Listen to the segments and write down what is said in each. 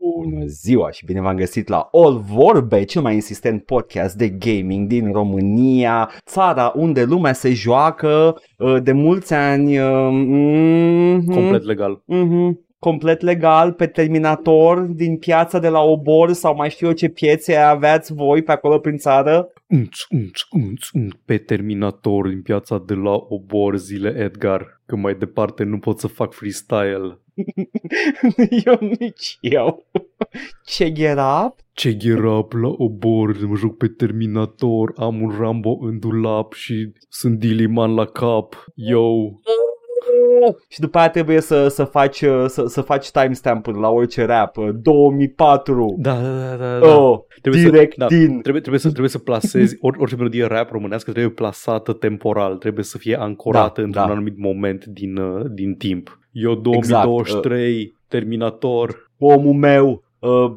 Bună ziua și bine v-am găsit la All Vorbe, cel mai insistent podcast de gaming din România, țara unde lumea se joacă uh, de mulți ani. uh, mhm, complet legal. mhm, complet legal pe Terminator din piața de la Obor sau mai știu eu ce piețe aveați voi pe acolo prin țară. Unț, unț, unț, unț, pe Terminator din piața de la Obor zile Edgar, că mai departe nu pot să fac freestyle. eu nici eu. Ce era? Ce gherap la Obor, mă joc pe Terminator, am un Rambo în dulap și sunt Diliman la cap. Yo, Și după aia trebuie să, să faci, uh, să, să faci timestamp-uri la orice rap. uh, 2004. da, da, da, da. da. Oh, Trebuie direct să, da, din. Trebuie, trebuie, să, trebuie să plasezi or, orice melodie rap românească trebuie plasată temporal, trebuie să fie ancorată Da, într-un da. anumit moment din, uh, din timp. Eu 2023, Terminator, Omul meu, uh,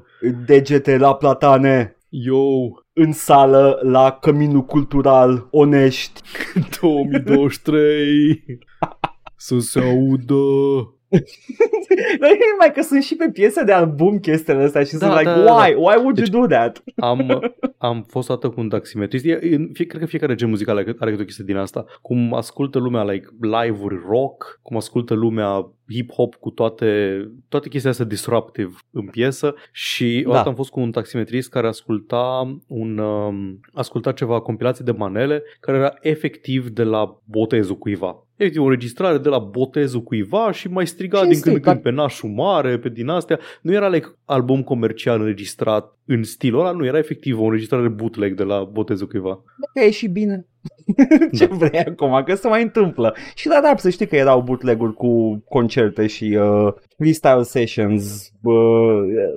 degete la platane, eu în sală la Căminul Cultural Onești. 2023 să se audă. mai că sunt și pe piese de album chestiile astea și Da, sunt like, da, da, why? Why would Deci- you do that? Am, am fost dată cu un taximetrist. E, e, fie, cred că fiecare gen muzical are, are câte o chestie din asta. Cum ascultă lumea like, live-uri rock, cum ascultă lumea hip-hop cu toate, toate chestiile astea disruptive în piesă și Da. odată am fost cu un taximetrist care asculta un um, asculta ceva compilații de manele care era efectiv de la botezul cuiva. Efectiv o înregistrare de la botezul cuiva și mai striga Ce din când în striga? când pe nașul mare, pe din astea. Nu era like album comercial înregistrat în stilul ăla, nu, era efectiv o înregistrare bootleg de la botezul cuiva. Că e și bine. Ce Da. vrei acum, că se mai întâmplă. Și la rap să știi că erau bootleg-uri cu concerte și uh, freestyle sessions, uh,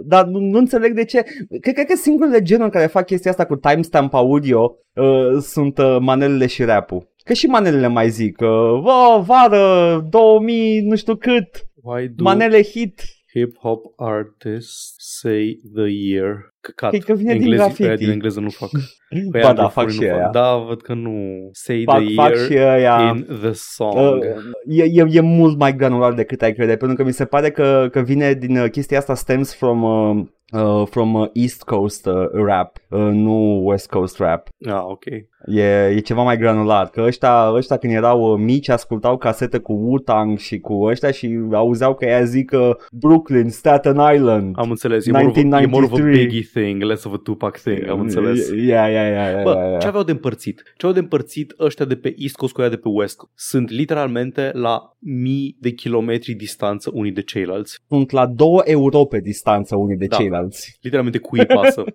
dar nu, nu înțeleg de ce. Cred, cred că singurele genuri care fac chestia asta cu timestamp audio uh, sunt uh, manelele și rap-ul. Că și manelele mai zic, uh, "Bă, vară, 2000, nu știu cât, Why do manele hit. hip-hop artists say the year? Căcat. Cred că vine din Englezii- graffiti. aia din engleză nu fac. Păi Ba aia da, de fac furi și nu aia. Da, văd că nu. Say Fac, the fac year și aia. in the song. Uh, e, e, e mult mai granular decât ai crede, pentru că mi se pare că, că vine din uh, chestia asta stems from, uh, uh, from uh, East Coast uh, rap, uh, nu West Coast rap. ah, ok. E, e ceva mai granular, că ăștia, ăștia când erau uh, mici ascultau casete cu Wu-Tang și cu ăștia și auzeau că ea zic uh, Brooklyn, Staten Island. Am înțeles. E more, of, a- e more of a 1993. Biggie thing, less of a Tupac thing. Am înțeles. Ia, ia, ia, ia, Bă, ia, ia. ce aveau de împărțit? Ce aveau de împărțit ăștia de pe East Coast cu ăia de pe West Coast? Sunt literalmente la mii de kilometri distanță unii de ceilalți. Sunt la două Europe distanță unii de Da. ceilalți. Literalmente cui îi pasă.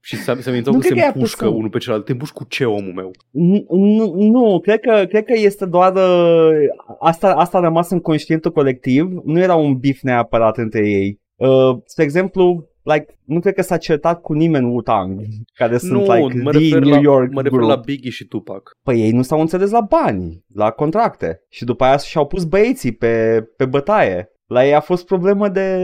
și se, se aminteau Nu că cred se că i-a împușcă pus să- unul pe celălalt. Te împușci cu ce, omul meu? Nu, nu, nu cred, că, cred că este doar uh, asta, asta a rămas în conștientul colectiv, nu era un bif neapărat între ei. Uh, spre exemplu, like, nu cred că s-a certat cu nimeni Wu-Tang, care sunt nu, like mă the refer, New la, York mă refer group. la Biggie și Tupac. Păi ei nu s-au înțeles la bani, la contracte și după aia și-au pus băieții pe, pe bătaie. La ei a fost problemă de,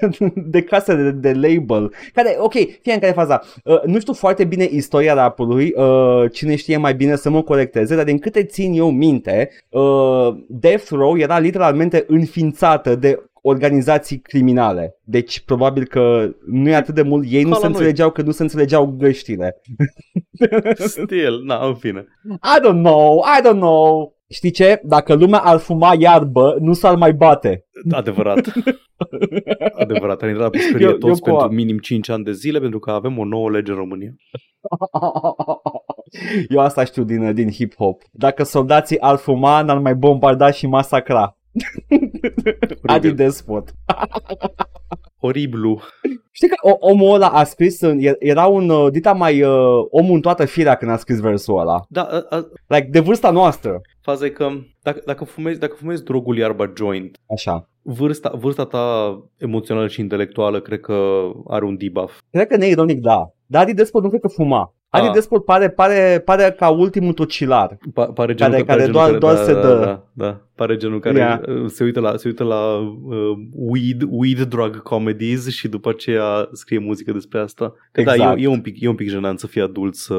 de casă de, de label. Care, ok, fie în care faza. Uh, nu știu foarte bine istoria rapului, uh, cine știe mai bine să mă corecteze, dar din câte țin eu minte, uh, Death Row era literalmente înființată de organizații criminale. Deci probabil că nu e atât de mult, ei nu Ca se la noi. înțelegeau că nu se înțelegeau găștile. Still, na, în fine. I don't know, I don't know. Știi ce? Dacă lumea ar fuma iarbă, nu s-ar mai bate. Adevărat. Adevărat. Am intrat la pușcărie Eu- eu toți cu pentru a- minim 5 ani de zile pentru că avem o nouă lege în România. Eu asta știu din, din hip-hop. Dacă soldații ar fuma, n-ar mai bombarda și masacra. Adi Oribil. Despot. Oriblu. Știi că o- omul ăla a scris, în- era un uh, dita mai uh, om în toată firea când a scris versul ăla. Da, a, a, Like, de vârsta noastră. Faza e că dacă, dacă, fumezi, dacă fumezi drogul iarba joint, Așa. vârsta, vârsta ta emoțională și intelectuală cred că are un debuff. Cred că neironic, da. Dar Adi Despot nu cred că fuma. Adi Ah. Despot pare, pare, pare ca ultimul tocilar. Pa, pare genul Care- pare care genul doar- doar da, se da, dă. Da, da, Pare genul care Yeah. uh, se uită la, se uită la uh, weed, weed drug comedies și după aceea scrie muzică despre asta. Că da, Exact. e, e, un pic, e un pic jenant să fii adult să,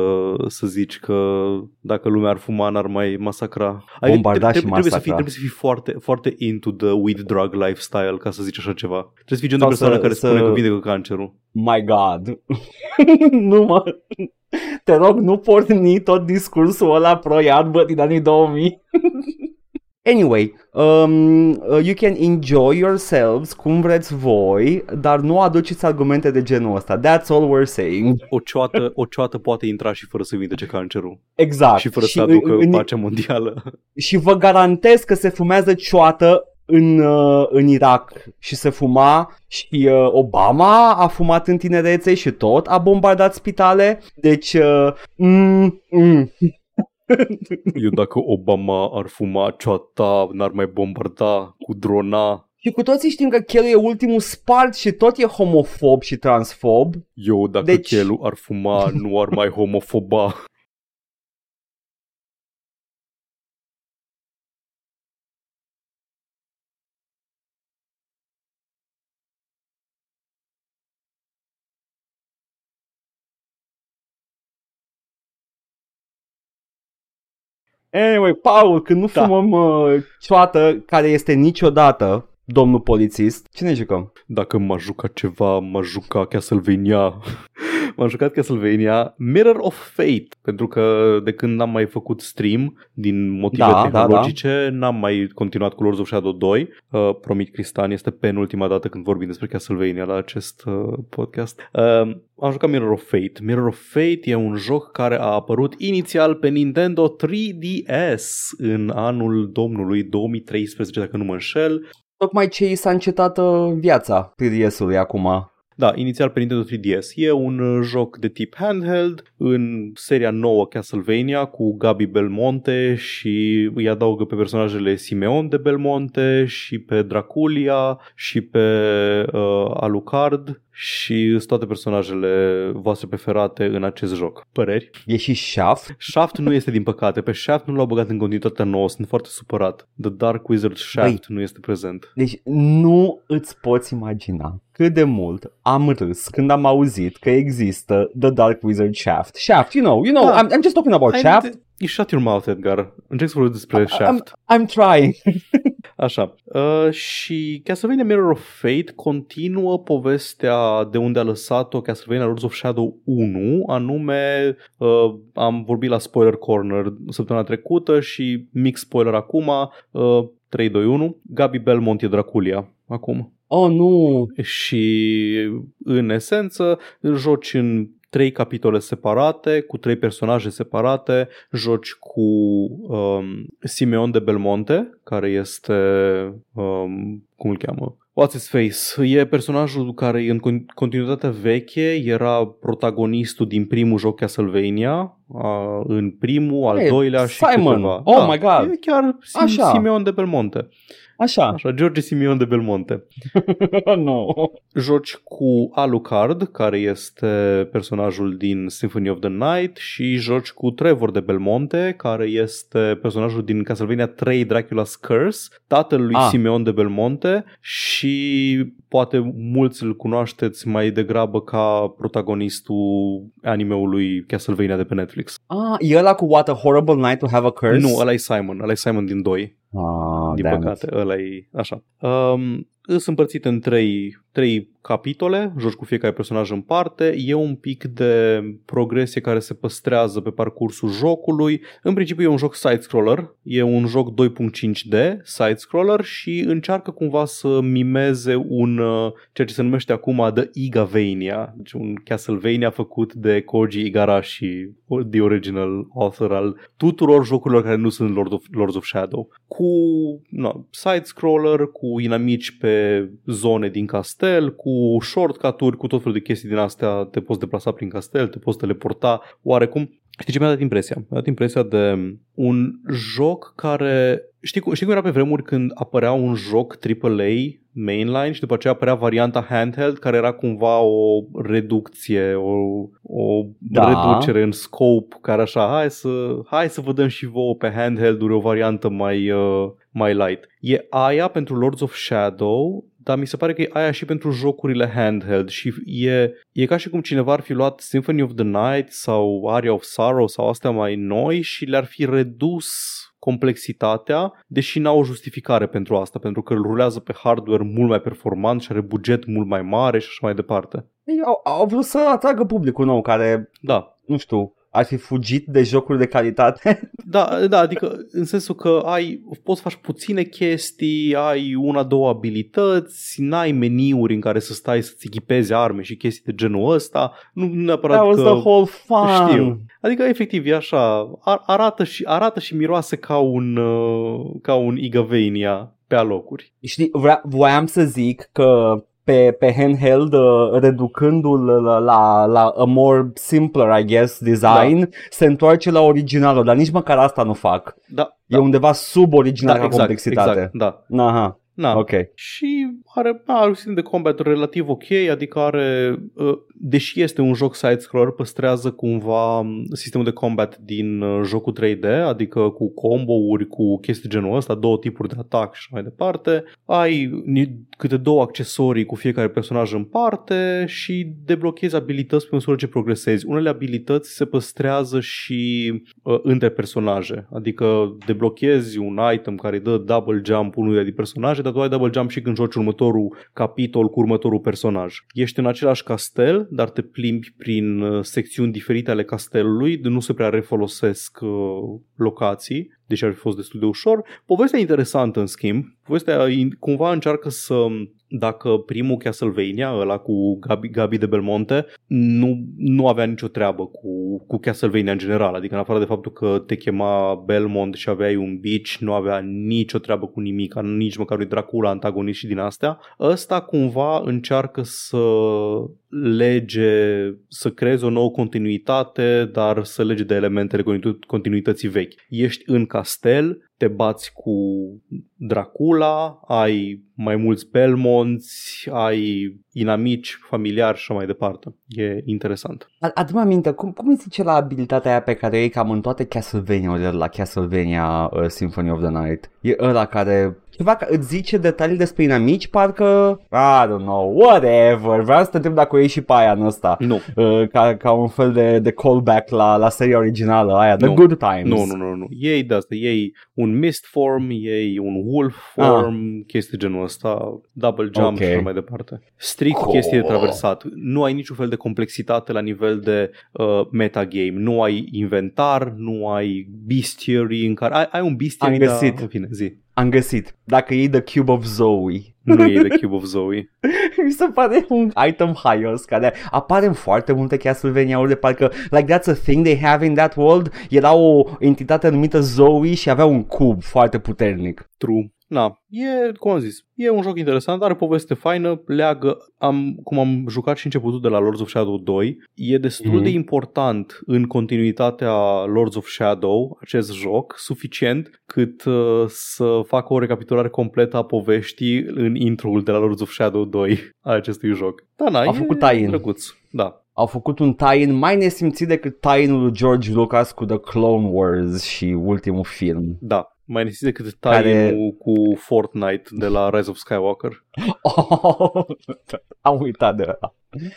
să zici că dacă lumea ar fuma n-ar mai masacra. Bombarda și trebuie, trebuie, să fii, masacra. trebuie să fii foarte, foarte into the weed drug lifestyle ca să zici așa ceva. Trebuie să fii genul de Sau persoană să- care să- spune că vindecă cancerul. My God. nu mă... Te rog, nu porni tot discursul ăla pro-iarbă din anii 2000. Anyway, um, uh, you can enjoy yourselves cum vreți voi, dar nu aduceți argumente de genul ăsta. That's all we're saying. O cioată, o cioată poate intra și fără să vindece cancerul. Exact. și fără să în- aducă în- pacea mondială. și vă garantez că se fumează cioată în, uh, în Irak și se fuma și uh, Obama a fumat în tinerețe și tot a bombardat spitale. Deci, uh, mm, mm. Eu dacă Obama ar fuma cioata, n-ar mai bombarda cu drona. și cu toții știm că Kelly e ultimul spart și tot e homofob și transfob. Eu dacă Deci- deci... Chelu ar fuma, nu ar mai homofoba. Anyway, Paul, când nu Da. fumăm uh, cioată care este niciodată domnul polițist, ce ne jucăm? Dacă m-a jucat ceva, m-a jucat Castlevania. M-am jucat Castlevania Mirror of Fate, pentru că de când n-am mai făcut stream, din motive Da, da, tehnologice, n-am mai continuat cu Lords of Shadow 2. Uh, promit, Cristian, este penultima dată când vorbim despre Castlevania la acest uh, podcast. Uh, am jucat Mirror of Fate. Mirror of Fate e un joc care a apărut inițial pe Nintendo 3DS în anul domnului 2013, dacă nu mă înșel. Tocmai ce i s-a încetat uh, viața 3DS-ului acum. Da, inițial pe Nintendo 3DS. E un uh, joc de tip handheld în seria nouă Castlevania cu Gabi Belmonte și îi adaugă pe personajele Simeon de Belmonte și pe Draculia și pe uh, Alucard și sunt toate personajele voastre preferate în acest joc. Păreri? E și Shaft. Shaft nu este din păcate, pe Shaft nu l-au băgat în continuitatea nouă, sunt foarte supărat. The Dark Wizard Shaft nu este prezent. Deci nu îți poți imagina cât de mult am râs când am auzit că există The Dark Wizard Shaft. Shaft, you know, you know, Da. I'm, I'm just talking about Shaft. You shut your mouth, Edgar. Încerc să vorbesc despre Shaft. I'm, I'm trying. Așa. Uh, și Castlevania Mirror of Fate continuă povestea de unde a lăsat-o Castlevania Lords of Shadow 1, anume uh, am vorbit la Spoiler Corner săptămâna trecută și mic spoiler acum, uh, 3, 2, 1, Gabi Belmont e Draculia acum. Oh, nu. Și în esență joci în trei capitole separate, cu trei personaje separate, joci cu um, Simeon de Belmonte, care este, um, cum îl cheamă? What's his face? E personajul care în con- continuitatea veche era protagonistul din primul joc Castlevania, uh, în primul, al Hey, doilea și Simon. câteva. Oh da, my God. E chiar Sim- Așa. Simeon de Belmonte. Așa. Așa, George Simeon de Belmonte. Oh, no. joci cu Alucard, care este personajul din Symphony of the Night și joci cu Trevor de Belmonte, care este personajul din Castlevania 3 Dracula's Curse, tatăl lui Ah. Simeon de Belmonte și poate mulți îl cunoașteți mai degrabă ca protagonistul animeului Castlevania de pe Netflix. Ah, e ăla cu What a Horrible Night to Have a Curse? Nu, ăla e Simon, ăla e Simon din 2. Ah, din damn păcate, ăla e așa. Um, sunt împărțit în trei, trei capitole, joci cu fiecare personaj în parte, e un pic de progresie care se păstrează pe parcursul jocului. În principiu e un joc side-scroller, e un joc 2.5D side-scroller și încearcă cumva să mimeze un, uh, ceea ce se numește acum The Igavania, deci un Castlevania făcut de Koji Igarashi, the original author al tuturor jocurilor care nu sunt Lord of, Lords of Shadow, cu no, side-scroller, cu inamici pe zone din castel, cu shortcut-uri, cu tot felul de chestii din astea, te poți deplasa prin castel, te poți teleporta, oarecum Știi ce mi-a dat impresia? Mi-a dat impresia de un joc care... Știi, cum- știi cum era pe vremuri când apărea un joc AAA mainline și după aceea apărea varianta handheld care era cumva o reducție, o, o Da. reducere în scope care așa, hai să, hai să vă dăm și vouă pe handheld-uri o variantă mai, uh, mai light. E aia pentru Lords of Shadow, dar mi se pare că e aia și pentru jocurile handheld și e, e ca și cum cineva ar fi luat Symphony of the Night sau Aria of Sorrow sau astea mai noi și le-ar fi redus complexitatea, deși n-au o justificare pentru asta, pentru că îl rulează pe hardware mult mai performant și are buget mult mai mare și așa mai departe. Ei, Au, au vrut să atragă publicul nou care, Da, nu știu, ar fi fugit de jocuri de calitate. Da, da, adică în sensul că ai, poți să faci puține chestii, ai una, două abilități, n-ai meniuri în care să stai să-ți echipezi arme și chestii de genul ăsta, nu neapărat That was că... the whole fun. Știu. Adică efectiv e așa, ar, arată, și, arată și miroase ca un, uh, ca un Igavania pe alocuri. Știi, vrea, voiam să zic că pe, pe handheld, uh, reducându-l la, la, la a more simpler, I guess, design, da. se întoarce la originalul, dar nici măcar asta nu fac. Da, E undeva sub original da ca exact, complexitate. exact, da. Aha, Na. ok. Și are, are un sistem de combat relativ ok, adică are, uh, deși este un joc side-scroller, păstrează cumva um, sistemul de combat din uh, jocul 3D, adică cu combo-uri, cu chestii genul ăsta, două tipuri de atac și așa mai departe. Ai ni- câte două accesorii cu fiecare personaj în parte și deblochezi abilități pe măsură ce progresezi. Unele abilități se păstrează și uh, între personaje, adică deblochezi un item care îi dă double jump unuia din personaje, dar tu ai double jump și când joci următorul capitol cu următorul personaj. Ești în același castel, dar te plimbi prin uh, secțiuni diferite ale castelului, de nu se prea refolosesc uh, locații, deși ar fi fost destul de ușor. Povestea e interesantă, în schimb. Povestea in- cumva încearcă să dacă primul Castlevania, ăla cu Gabi, Gabi de Belmonte, nu, nu avea nicio treabă cu, cu Castlevania în general, adică în afară de faptul că te chema Belmont și aveai un beach, nu avea nicio treabă cu nimic, nici măcar lui Dracula, antagonist și din astea. Ăsta cumva încearcă să lege, să creeze o nouă continuitate, dar să lege de elementele continu- continuității vechi. Ești în castel, te bați cu Dracula, ai mai mulți Belmonts, ai inamici, familiari și așa mai departe. E interesant. A- Adu-mi aminte, cum, cum îi zice la abilitatea aia pe care o iei cam în toate Castlevania-urile de la Castlevania uh, Symphony of the Night? E ăla care ceva că îți zice detalii despre inamici, parcă, I don't know, whatever, vreau să te întreb dacă o iei și pe aia în ăsta. Nu, Uh, ca, ca un fel de, de callback la, la seria originală aia, The Nu. Good Times. nu, nu, nu, nu. Ei de asta, ei un mist form, ei un wolf form, ah. chestii genul ăsta, double jump Ok. și așa mai departe. Strict Cool. chestii de traversat. Nu ai niciun fel de complexitate la nivel de uh, metagame. Nu ai inventar, nu ai bestiary în care... Ai, ai un bestiary, Am dar... găsit. În fine, zi. Am găsit. Dacă iei The Cube of Zoe, Nu e The Cube of Zoe. mi se pare un item haios care apare în foarte multe Castlevania-uri de parcă like that's a thing they have in that world. Era o entitate numită Zoe și avea un cub foarte puternic. True. Na, e, cum am zis, e un joc interesant, are poveste faină, leagă, am, cum am jucat și începutul de la Lords of Shadow 2, e destul Mhm. de important în continuitatea Lords of Shadow, acest joc, suficient cât uh, să facă o recapitulare completă a poveștii în intro-ul de la Lords of Shadow 2 a acestui joc. Da, na, Au e făcut tie-in. drăguț. Da, Au făcut un tie-in mai nesimțit decât tie-in-ul lui George Lucas cu The Clone Wars și ultimul film. da. Mai nesit decât Care- tie cu Fortnite de la Rise of Skywalker. Oh, am uitat de ăla.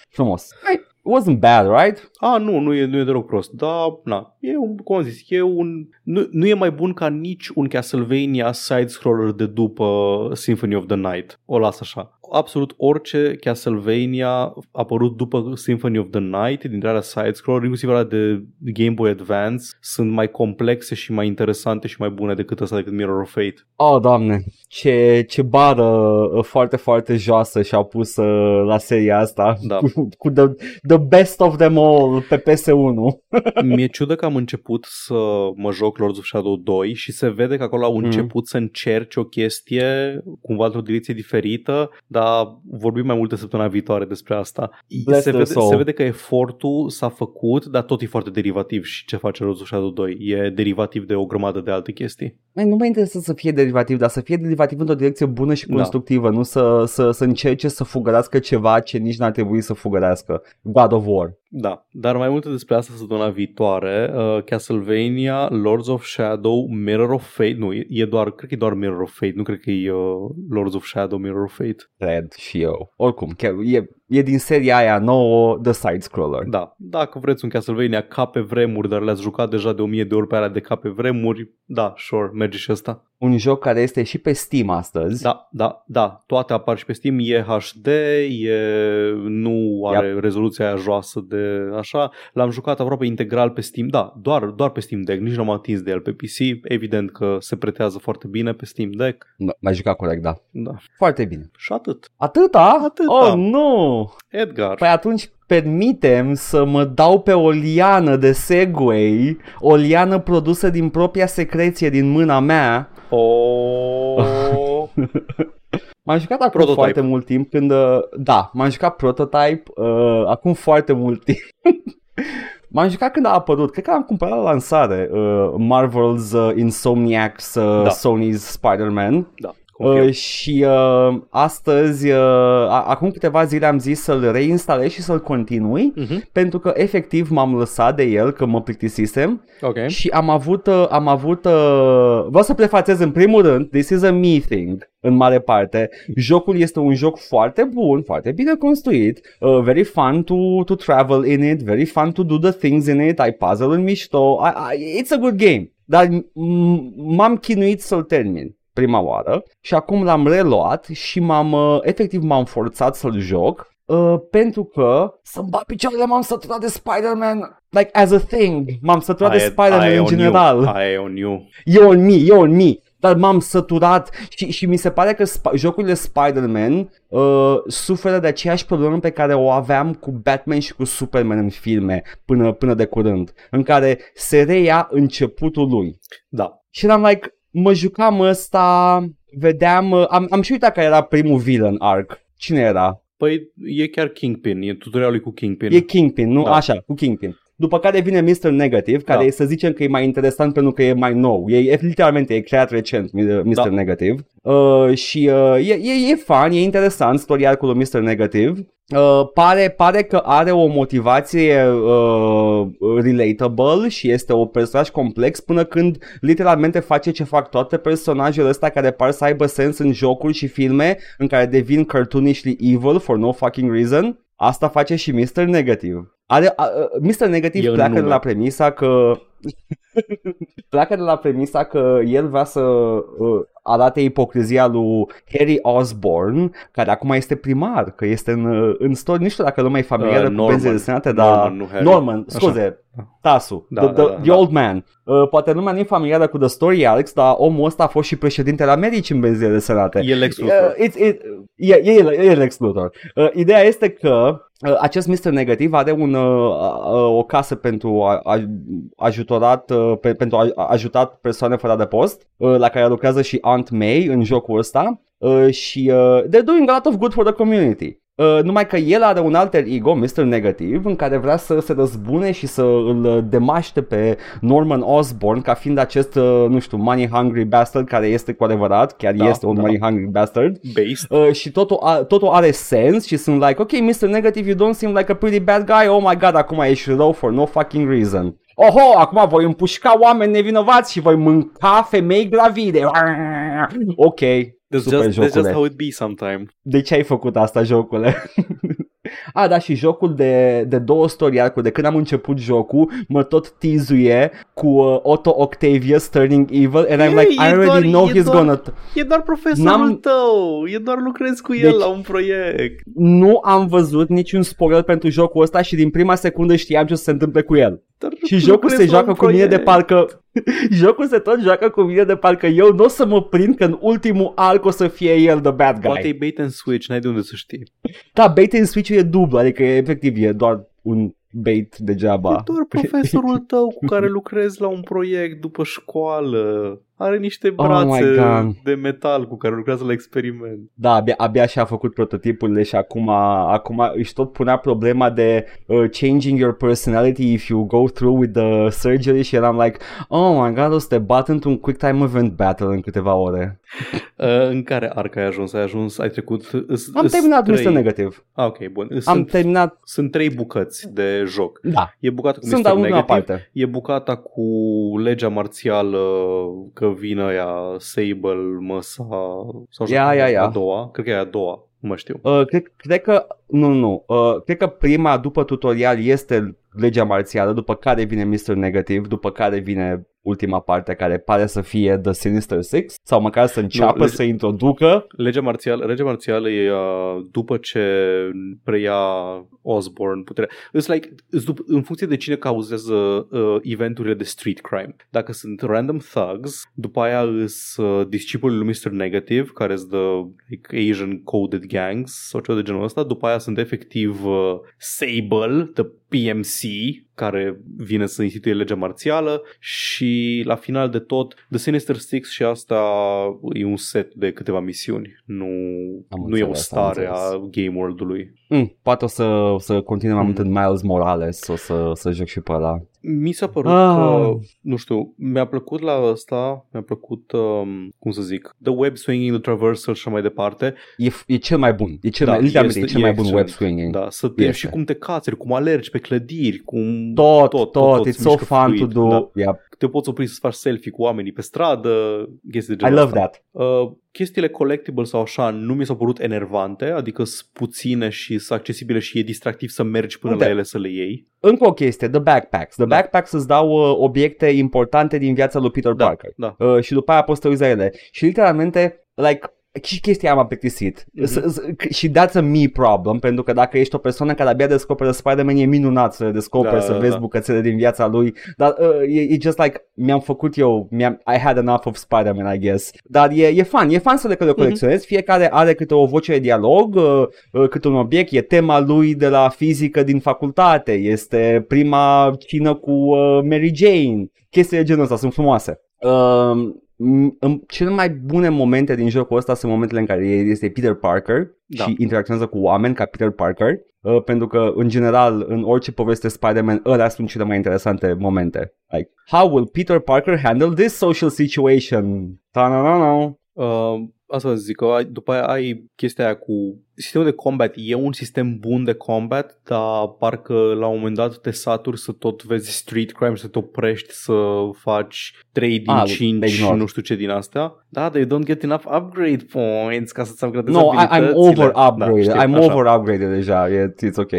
Frumos. It wasn't bad, right? A, nu, nu e, nu e deloc prost, dar, na, e un, cum am zis, e un, nu, nu e mai bun ca nici un Castlevania side-scroller de după Symphony of the Night. O las așa. Absolut orice Castlevania apărut după Symphony of the Night, dintre alea side-scroller, inclusiv alea de Game Boy Advance, sunt mai complexe și mai interesante și mai bune decât ăsta, decât Mirror of Fate. Oh, doamne, ce, ce bară uh, foarte, foarte joasă și-au pus uh, la seria asta Da. cu, cu the, the best of them all pe PS1. Mi-e ciudă că am am început să mă joc Lords of Shadow 2 și se vede că acolo au Mm. început să încerci o chestie cumva într-o direcție diferită, dar vorbim mai multe săptămâna viitoare despre asta. Bless Se the vede, soul. se vede că efortul s-a făcut, dar tot e foarte derivativ și ce face Lords of Shadow 2. E derivativ de o grămadă de alte chestii. Mai nu mă interesează să fie derivativ, dar să fie derivativ într-o direcție bună și Da. constructivă, nu să, să, să încerce să fugărească ceva ce nici n-ar trebui să fugărească. God of War. Da, dar mai multe despre asta săptămâna viitoare. Uh, Castlevania, Lords of Shadow, Mirror of Fate. Nu, e- e doar, cred că e doar Mirror of Fate, nu cred că e uh, Lords of Shadow, Mirror of Fate. Cred și eu. Oricum, chiar e, e din seria aia nouă, The Side-Scroller. Da, dacă vreți un Castlevania ca pe vremuri, dar le-ați jucat deja de o mie de ori pe alea de ca pe vremuri, da, sure, merge și asta. Un joc care este și pe Steam astăzi. Da, da, da, toate apar și pe Steam, e HD, e, nu are rezoluția aia joasă de așa. L-am jucat aproape integral pe Steam, da, doar, doar pe Steam Deck, nici nu am atins de el pe PC, evident că se pretează foarte bine pe Steam Deck, M- M-ai jucat corect, da. da, Foarte bine. și atât. Atâta? Atâta. Oh, nu! Edgar, Păi atunci permitem să mă dau pe o liană de Segway, o liană produsă din propria secreție din mâna mea. oh... M-am jucat acum Prototype. foarte mult timp când... uh, Da, m-am jucat Prototype uh, acum foarte mult timp. M-am jucat când a apărut, cred că am cumpărat la lansare uh, Marvel's uh, Insomniacs uh, Da. Sony's Spider-Man da, confirm. Uh, și uh, astăzi, uh, a- acum câteva zile am zis să-l reinstalez și să-l continui Mhm, pentru că efectiv m-am lăsat de el că mă plictisisem Ok. și am avut, uh, am avut, uh, vreau să prefațez în primul rând, this is a me thing, în mare parte. Jocul este un joc foarte bun, foarte bine construit, uh, very fun to, to travel in it, very fun to do the things in it, ai puzzle în mișto, I, I, it's a good game. Dar m- m-am chinuit să-l termin prima oară și acum l-am reluat și m-am, uh, efectiv m-am forțat să-l joc Uh, pentru că să-mi bat picioarele m-am săturat de Spider-Man Like as a thing M-am săturat de Aia- Spider-Man aia e în on general You. Aia e on you. E on me, e on me dar m-am săturat și, și mi se pare că sp- jocurile Spider-Man uh, suferă de aceeași problemă pe care o aveam cu Batman și cu Superman în filme până, până de curând, în care se reia începutul lui. Da. Și eram like, mă jucam ăsta, vedeam, uh, am, am și uitat care era primul villain arc. Cine era? Păi e chiar Kingpin, e tutorialul cu Kingpin. E Kingpin, nu? Da. Așa, cu Kingpin. După care vine Mr. Negative, care Da. e, să zicem că e mai interesant pentru că e mai nou. E, e literalmente, e creat recent Mr. Da. Negative. Uh, și uh, e, e, e fun, e interesant storiarcul lui Mr. Negative. Uh, pare, pare că are o motivație uh, relatable și este un personaj complex până când literalmente face ce fac toate personajele ăsta care par să aibă sens în jocuri și filme în care devin cartoonishly evil for no fucking reason. Asta face și Mr. Negative. Are, a, a, Mr. Negative E în pleacă de nume. la premisa că pleacă de la premisa că el vrea să uh, arate ipocrizia lui Harry Osborn, care acum este primar, că este în, uh, în story, nu știu dacă lumea e familiară Uh, cu Norman. benzile desenate, dar Norman, nu Harry. Norman, Așa. scuze, Tasu, Da, the, da, the, da, the da. old man. Uh, poate lumea nu e familiară cu The Story Alex, dar omul ăsta a fost și președintele Americii în benzile desenate. E Lex Luthor. Uh, it's, it, e, e, e Lex Luthor. Uh, ideea este că uh, acest Mr. Negativ are un, uh, uh, o casă pentru a, a, ajutorat, uh, pe, pentru a, a ajutat persoane fără de post, uh, la care lucrează și Aunt May în jocul ăsta uh, și uh, they're doing a lot of good for the community. Uh, numai că el are un alter ego, Mr. Negativ, în care vrea să se răzbune și să îl uh, demaște pe Norman Osborn ca fiind acest, uh, nu știu, money hungry bastard care este cu adevărat, chiar Da, este un da. money hungry bastard. Based. Uh, și totul, a, totul are sens și sunt like, ok, Mr. Negative, you don't seem like a pretty bad guy, oh my god, acum ești rău for no fucking reason. Oho, acum voi împușca oameni nevinovați și voi mânca femei gravide. Ok, That's super just, that's just jocule. how it be sometime. De ce ai făcut asta, jocule? A, da, și jocul de, de două story arc de când am început jocul, mă tot tizuie cu uh, Otto Octavius turning evil and I'm Ei, like, I e already doar- know e he's doar- gonna... T- E doar profesorul N-am- tău, e doar lucrezi cu el Deci- la un proiect. nu am văzut niciun spoiler pentru jocul ăsta și din prima secundă știam ce o să se întâmple cu el. Dar Și jocul lucrezi se la joacă un cu mine de proiect. parcă... jocul se tot joacă cu mine de parcă eu nu o să mă prind că în ultimul arc o să fie el the bad guy. Poate e bait and switch, n-ai de unde să știi. Da, bait and switch e dublu, adică e, efectiv e doar un bait degeaba. E doar profesorul tău cu care lucrezi la un proiect după școală. Are niște Oh my brațe God. de metal cu care lucrează la experiment. Da, abia, abia și-a făcut prototipurile și acum, acum își tot punea problema de uh, changing your personality if you go through with the surgery și eram like, oh my god, o să te bat într-un quick time event battle în câteva ore. Uh, în care arc ai ajuns? Ai ajuns, ai trecut... Îs, Am îs terminat trei... Mr. Negativ. Ah, ok, bun. Sunt, Am terminat, sunt trei bucăți de joc. da, E bucata cu sunt Mr. la ultima Negative, parte. e bucata cu legea marțială că vine ea Sable, Măsa sau Ia, ia, ia. a doua, cred că e a doua, nu mai știu. Uh, cred, cred că, nu, nu, nu, uh, cred că prima după tutorial este legea marțială, după care vine Mr. Negative, după care vine ultima parte care pare să fie The Sinister Six, sau măcar să înceapă lege- să introducă. Legea marțială, legea marțială e uh, după ce preia Osborne puterea. It's like, it's dup- în funcție de cine cauzează uh, eventurile de street crime. Dacă sunt random thugs, după aia îs uh, discipolul lui Mr. Negative, care sunt the like, Asian coded gangs sau ceva de genul ăsta. După aia sunt efectiv uh, Sable, the PMC, care vine să instituie legea marțială și la final de tot The Sinister Six și asta e un set de câteva misiuni, nu, Am nu e o înțeles, am stare a înțeles. game world-ului. Mm, poate o să, o să continue mai Mm. mult în Miles Morales, o să, să joc și pe ăla. Mi s-a părut Ah. că, nu știu, mi-a plăcut la ăsta, mi-a plăcut, um, cum să zic, The Web Swinging, The Traversal și așa mai departe. E, e cel mai bun, e cel Da, mai, literalmente e este- cel e mai bun excelent. web swinging. Da, să te Este. și cum te cațeri, cum alergi pe clădiri, cum Tot, tot, tot, it's se so mișcă fun to fluid, do. Da. Yeah, Te poți opri să faci selfie cu oamenii pe stradă, chestii de I genul love ăsta. that. Uh, chestiile collectible sau așa nu mi s-au părut enervante, adică sunt puține și sunt accesibile și e distractiv să mergi până Uite. la ele să le iei. Încă o chestie, the backpacks. The Da. backpacks îți dau uh, obiecte importante din viața lui Peter Da, Parker. da. Uh, și după aia poți să te uiți la ele. Și literalmente, like, și chestia aia m-a plictisit. Mhm. S- s- Și that's a me problem, pentru că dacă ești o persoană care abia descoperă Spider-Man, e minunat să le descoperi, Da, să da, vezi da. bucățele din viața lui, dar uh, e, e just like, mi-am făcut eu, mi-am, I had enough of Spider-Man, I guess. Dar e, e fun, e fun să le, că le Mhm. colecționezi, fiecare are câte o voce de dialog, uh, uh, câte un obiect, e tema lui de la fizică din facultate, este prima cină cu uh, Mary Jane, chestii de genul ăsta, sunt frumoase. Uh, m- în cele mai bune momente din jocul ăsta sunt momentele în care este Peter Parker Da. și interacționează cu oameni ca Peter Parker, uh, pentru că în general în orice poveste Spider-Man ăla sunt cele mai interesante momente. Like, how will Peter Parker handle this social situation? Ta-na-na-na. Uh, asta vă zic, că ai, după aia ai chestia aia cu sistemul de combat. E un sistem bun de combat, dar parcă la un moment dat te saturi să tot vezi street crime, să te oprești să faci 3 din Ah, 5 și ignore. nu știu ce din astea. Da, they don't get enough upgrade points ca să-ți upgradezi No, I, I'm abilitățile. over upgraded. Da, știu, I'm așa. over upgraded deja. It's, it's ok.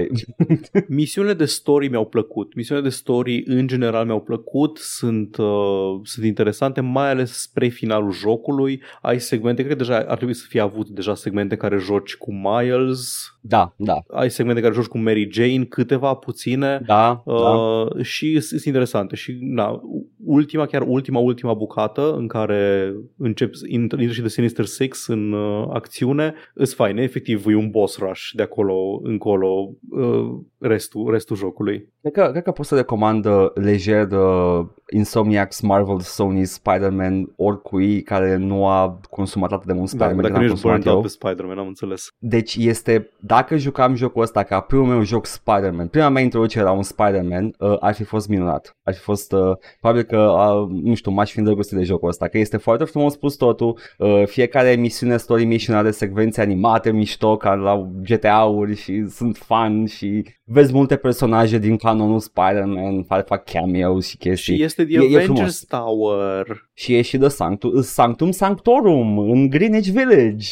Misiunile de story mi-au plăcut. Misiunile de story în general mi-au plăcut, sunt, uh, sunt interesante, mai ales spre finalul jocului. Ai segmente, cred că deja ar trebui să fie avut deja segmente care joci cu Miles, da, da, ai segmente care joci cu Mary Jane, câteva puține. da, da. Uh, și sunt interesante și na, ultima, chiar ultima, ultima bucată în care încep, intră intră și de Sinister Six în uh, acțiune, îs faine, efectiv e un boss rush de acolo încolo uh, restul, restul jocului. Cred că, cred că pot să recomand uh, lejer uh, Insomniacs, Marvel, Sony, Spider-Man oricui care nu a consumat atât de mult Da, Spider-Man dacă cât nu am ești consumat burned out eu. pe Spider-Man, am înțeles. Deci este, dacă jucam jocul ăsta ca primul meu joc Spider-Man, prima mea introducere la un Spider-Man, uh, ar fi fost minunat. Ar fi fost, uh, probabil că, uh, nu știu, m-aș fi îndrăgostit de jocul ăsta, că este foarte frumos pus totul, uh, fiecare emisiune Story Mission are secvențe animate mișto ca la GTA-uri și sunt fun și vezi multe personaje din canonul Spider-Man care fac cameos și chestii. Și este The E- e Avengers frumos. Tower. Și e și de Sanctum, Sanctum Sanctorum în Greenwich Village.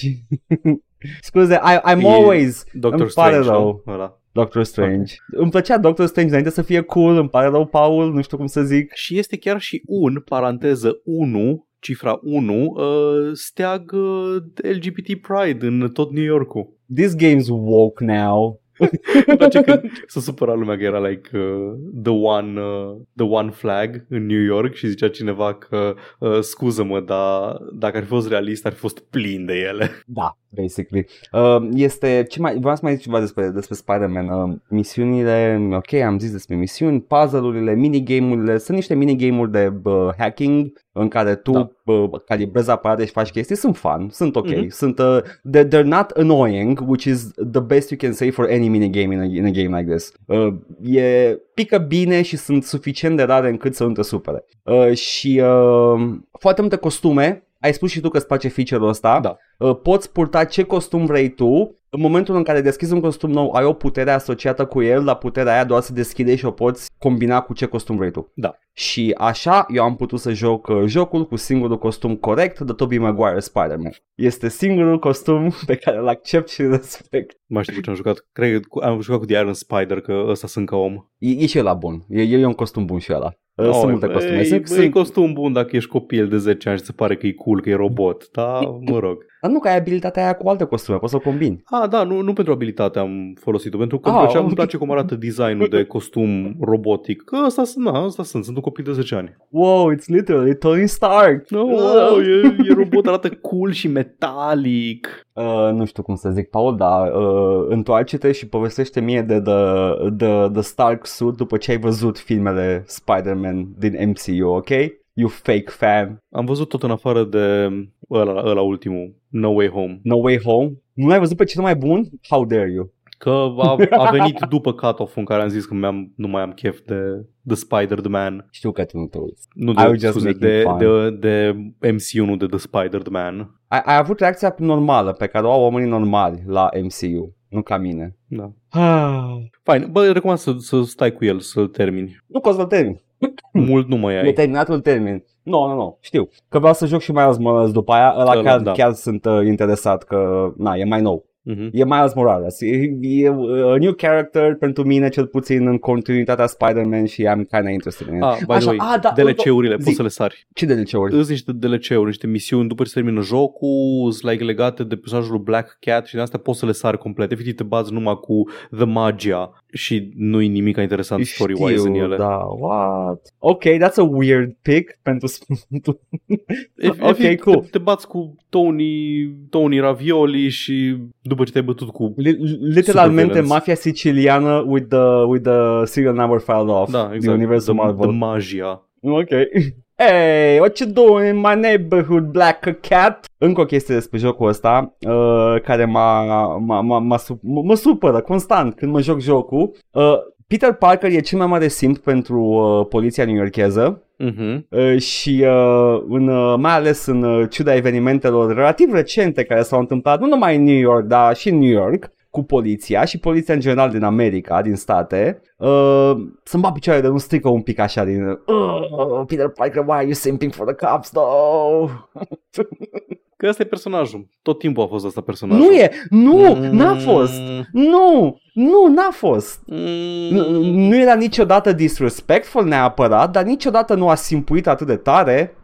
Scuze, I, I'm E always Doctor Îmi pare Strange, rău. nu? Ăla. Doctor Strange. Îmi plăcea Doctor Strange înainte să fie cool, îmi pare rău, Paul, nu știu cum să zic. Și este chiar și un, paranteză 1, cifra 1, uh, steag uh, LGBT Pride în tot New Yorkul. This game's woke now. Îmi place că se supăra lumea că era like uh, the, one, uh, the one flag în New York și zicea cineva că uh, scuză-mă, dar dacă ar fi fost realist ar fi fost plin de ele. Da, basically. Uh, este, ce mai, vreau să mai zic ceva despre, despre Spider-Man. Uh, misiunile, ok, am zis despre misiuni, puzzle-urile, minigame-urile, sunt niște minigame-uri de uh, hacking în care tu da. uh, calibrezi aparate și faci chestii, sunt fun, sunt ok, mm-hmm. sunt, uh, they're, they're not annoying, which is the best you can say for any minigame in a, in a game like this. Uh, e, pică bine și sunt suficient de rare încât să nu te supere. Uh, și uh, foarte multe costume, ai spus și tu că îți place feature-ul ăsta, Da. uh, poți purta ce costum vrei tu, în momentul în care deschizi un costum nou, ai o putere asociată cu el, la puterea aia doar să deschide și o poți combina cu ce costum vrei tu. Da. Și așa eu am putut să joc uh, jocul cu singurul costum corect de Tobey Maguire Spider-Man. Este singurul costum pe care îl accept și îl respect. Mai știu cu ce am jucat. Cred că cu- am jucat cu The Iron Spider, că ăsta sunt ca om. E, e și ăla bun. E, e un costum bun și ăla. Uh, sunt multe costume. E, Sunt, e sunt, costum bun dacă ești copil de 10 ani și se pare că e cool, că e robot. Da, mă rog. Dar nu că ai abilitatea aia cu alte costume, poți să o combini. Ah, da, nu, nu pentru abilitate am folosit-o, pentru că Ah, îmi, plăcea, ok. îmi place cum arată designul de costum robotic. Că ăsta, sunt- na, ăsta sunt, sunt un copil de 10 ani. Wow, it's literally Tony Stark. No, wow, e, e robot, arată cool și metalic. Uh, nu știu cum să zic, Paul, dar uh, întoarce-te și povestește mie de the, the, the Stark suit după ce ai văzut filmele Spider-Man din MCU, ok? You fake fan. Am văzut tot în afară de ăla, ăla ultimul, No Way Home. No Way Home? Nu l-ai văzut pe cel mai bun? How dare you? Că a, a venit după cut-off în care am zis că mi-am, nu mai am chef de The Spider-Man. Știu că tu nu te uiți. Nu I de, was just scuze, making de, fun. de, de MCU, nu de The Spider-Man. Ai, ai avut reacția normală pe care o au oamenii normali la MCU, nu ca mine. Da. Ah. Fine, bă, recomand să, să stai cu el, să-l termini. Nu că o să-l termin. Mult nu mai E ai. terminat, îl termin. Nu, nu, nu, știu. Că vreau să joc și Miles Morales după aia, ăla Ăla, chiar, da. chiar sunt uh, interesat că, na, e mai nou. Mhm. E Miles Morales. E, e uh, a new character pentru mine, cel puțin în continuitatea Spider-Man și am kind of interested in it. Ah, by the Așa, way, ah, da, DLC-urile, zi. poți să le sari. Ce DLC-uri? Îți niște DLC-uri, niște misiuni după ce se termină jocul, sunt like legate de personajul lui Black Cat și din astea poți să le sari complet. Efectiv te bazi numai cu The Magia și nu-i nimic interesant story-wise în ele. da, what? Ok, that's a weird pick pentru Sfântul. Ef- Ok, efectiv, cool. Te, te bați cu Tony, Tony Ravioli și după ce te-ai bătut cu... Li- Literalmente Supervillains. mafia siciliană with the, with the serial number filed off Da, din exact. universul the, Marvel. the Magia. Ok. Hey, what you doing in my neighborhood, black cat? Încă o chestie despre jocul ăsta uh, care m-a, m-a, m-a, m-a, su- mă, mă supără constant când mă joc jocul. Uh, Peter Parker e cel mai mare simp pentru uh, poliția newyorkeză Mhm. uh, și uh, în, uh, mai ales în uh, ciuda evenimentelor relativ recente care s-au întâmplat nu numai în New York, dar și în New York cu poliția și poliția în general din America, din state, uh, să-mi bat picioarele de nu strică un pic așa din uh, Peter Parker, why are you simping for the cops, though? Că ăsta e personajul. Tot timpul a fost asta personajul. Nu e, nu, Mm. n-a fost, nu, nu, n-a fost. Mm. Nu, nu era niciodată disrespectful neapărat, dar niciodată nu a simpuit atât de tare.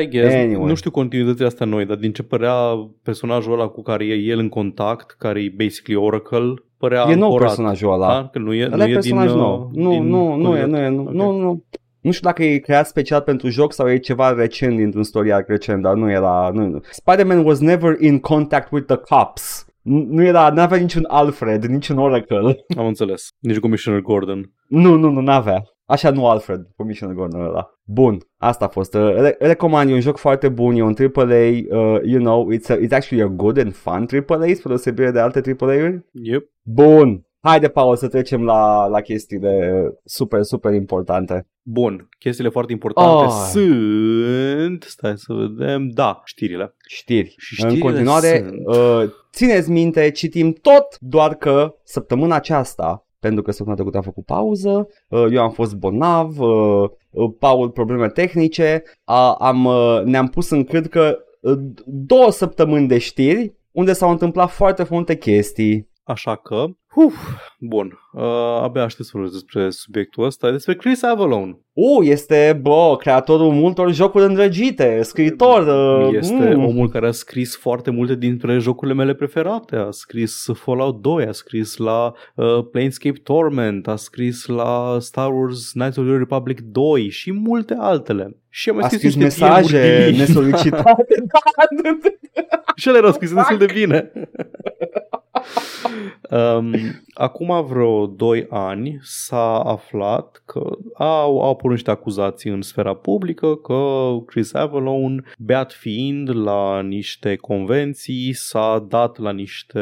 I guess. Anyway. Nu știu continuitățile astea noi, dar din ce părea personajul ăla cu care e el în contact, care e basically Oracle, părea e nou ancorat. personajul ăla. Da? Că nu e, Ăla nu e e personaj din, nou. uh, Nu, din nu, nu e, continuitate. nu e, nu, Ok. nu, nu. Nu știu dacă e creat special pentru joc sau e ceva recent dintr-un story arc recent, dar nu era... Nu, nu. Spider-Man was never in contact with the cops. Nu nu era, n-avea niciun Alfred, niciun Oracle. Am înțeles. Nici Commissioner Gordon. Nu, nu, nu, n-avea. Așa nu Alfred, Commissioner Gordon ăla. Bun, asta a fost. Uh, Re- recomand, e un joc foarte bun, e un AAA, uh, you know, it's, a, it's actually a good and fun AAA, spre deosebire de alte AAA-uri. Yep. Bun, haide, Paul, să trecem la, la chestiile super, super importante. Bun. Chestiile foarte importante Oh. sunt... Stai să vedem. Da, știrile. Știri. Și în știrile continuare, sunt- uh, țineți minte, citim tot, doar că săptămâna aceasta, pentru că săptămâna trecută am făcut pauză, uh, eu am fost bolnav, uh, uh, Paul probleme tehnice, uh, am, uh, ne-am pus în cârcă uh, două săptămâni de știri unde s-au întâmplat foarte multe chestii. Așa că, uf, bun, uh, abia aștept să vorbesc despre subiectul ăsta, despre Chris Avalon. Uh, este, bă, creatorul multor jocuri îndrăgite, scriitor. Uh, Este mm. omul care a scris foarte multe dintre jocurile mele preferate. A scris Fallout 2, a scris la uh, Planescape Torment, a scris la Star Wars Knights of the Republic 2 și multe altele. Și am mai A scris, scris niște mesaje diemuri. nesolicitate. și ele erau scrise destul de bine. um, acum vreo 2 ani s-a aflat că au, au apărut niște acuzații în sfera publică că Chris Avalon, beat fiind la niște convenții, s-a dat la niște,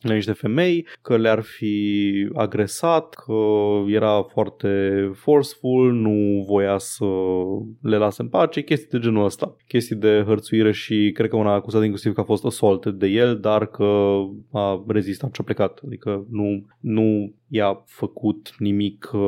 la niște femei, că le-ar fi agresat, că era foarte forceful, nu voia să le lase în pace, chestii de genul ăsta. Chestii de hărțuire și cred că una a acuzat inclusiv că a fost assaulted de el, dar că a rezistat și a plecat. Adică nu, nu i-a făcut nimic. Uh...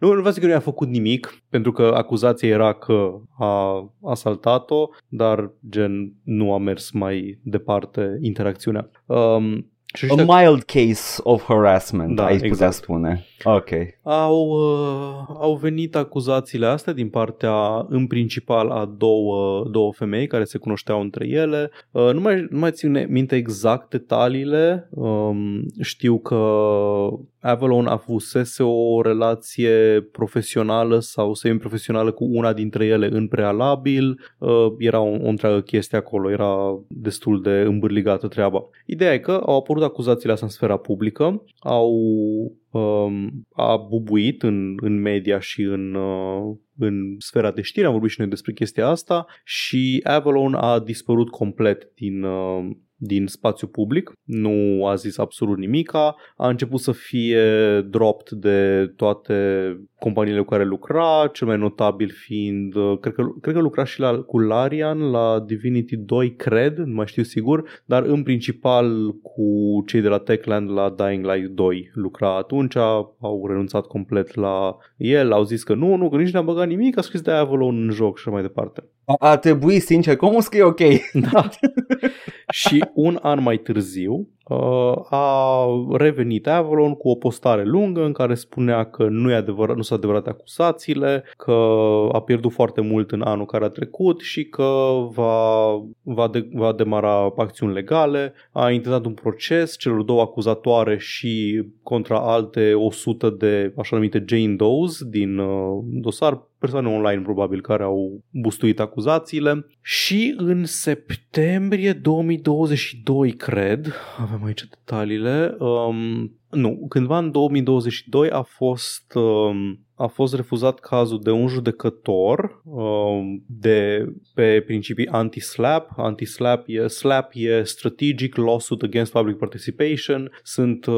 Nu, nu vreau să zic că nu i-a făcut nimic, pentru că acuzația era că a asaltat-o, dar gen nu a mers mai departe interacțiunea. Um, și A ăștia mild case of harassment, Da, ai putea exact. spune. Ok. au, uh, au venit acuzațiile astea din partea, în principal, a două, două femei care se cunoșteau între ele. Uh, nu, mai, nu mai țin minte exact detaliile. Um, știu că Avalon avusese o relație profesională sau semi-profesională cu una dintre ele în prealabil. Uh, era o, o întreagă chestie acolo, era destul de îmbârligată treaba. Ideea e că au apărut acuzațiile astea în sfera publică, au um, a bubuit în, în media și în, uh, în sfera de știri, am vorbit și noi despre chestia asta și Avalon a dispărut complet din, uh, din spațiu public, nu a zis absolut nimica, a început să fie dropped de toate companiile cu care lucra, cel mai notabil fiind, uh, cred că, cred că lucra și la, cu Larian la Divinity 2, cred, nu mai știu sigur, dar în principal cu cei de la Techland la Dying Light 2 lucra atunci, au renunțat complet la el, au zis că nu, nu, că nici n-a băgat nimic, a scris de Avalon în joc și așa mai departe. A, a trebui, sincer, cum scrie ok? Da. și un an mai târziu uh, a revenit Avalon cu o postare lungă în care spunea că nu, e adevărat, nu sunt adevărate acuzațiile, că a pierdut foarte mult în anul care a trecut și că va, va, de, va demara acțiuni legale. A intentat un proces celor două acuzatoare și contra alte 100 de așa numite Jane Does din uh, dosar persoane online probabil care au bustuit acuzațiile. Și în septembrie 2022 cred, avem aici detaliile, um, nu, cândva în 2022 a fost um, a fost refuzat cazul de un judecător um, de pe principii anti-slap. Anti-slap e, slap e strategic lawsuit against public participation. Sunt uh,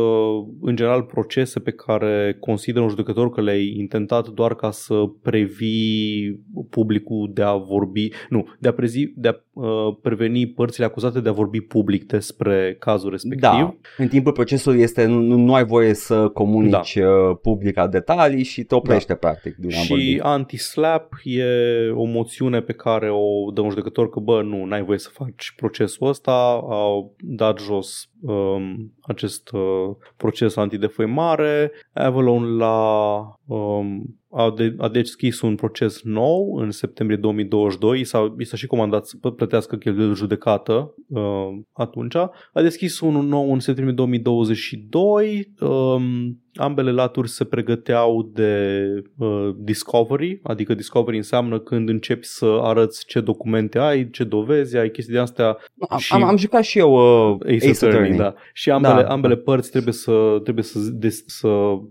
în general procese pe care consideră un judecător că le-ai intentat doar ca să previi publicul de a vorbi, nu, de a, prezi, de a uh, preveni părțile acuzate de a vorbi public despre cazul respectiv. Da, în timpul procesului este, nu, nu ai voie să comunici da. publica detalii și te oprește da. practic din a vorbi. Și anti-slap e o moțiune pe care o dă un judecător că bă, nu, n-ai voie să faci procesul ăsta, au dat jos um, acest uh, proces antidefăimare. Avalon la um, a, de, a deschis un proces nou în septembrie 2022, s-a, i s-a și comandat să plătească cheltuieli de judecată uh, atunci. A deschis unul nou în septembrie 2022, um, ambele laturi se pregăteau de uh, discovery, adică discovery înseamnă când începi să arăți ce documente ai, ce dovezi ai, chestii de astea. Am, și... am, am jucat și eu uh, Ace, Ace Attorney, Attorney, da. Și ambele, da. ambele părți trebuie să trebuie să, de, să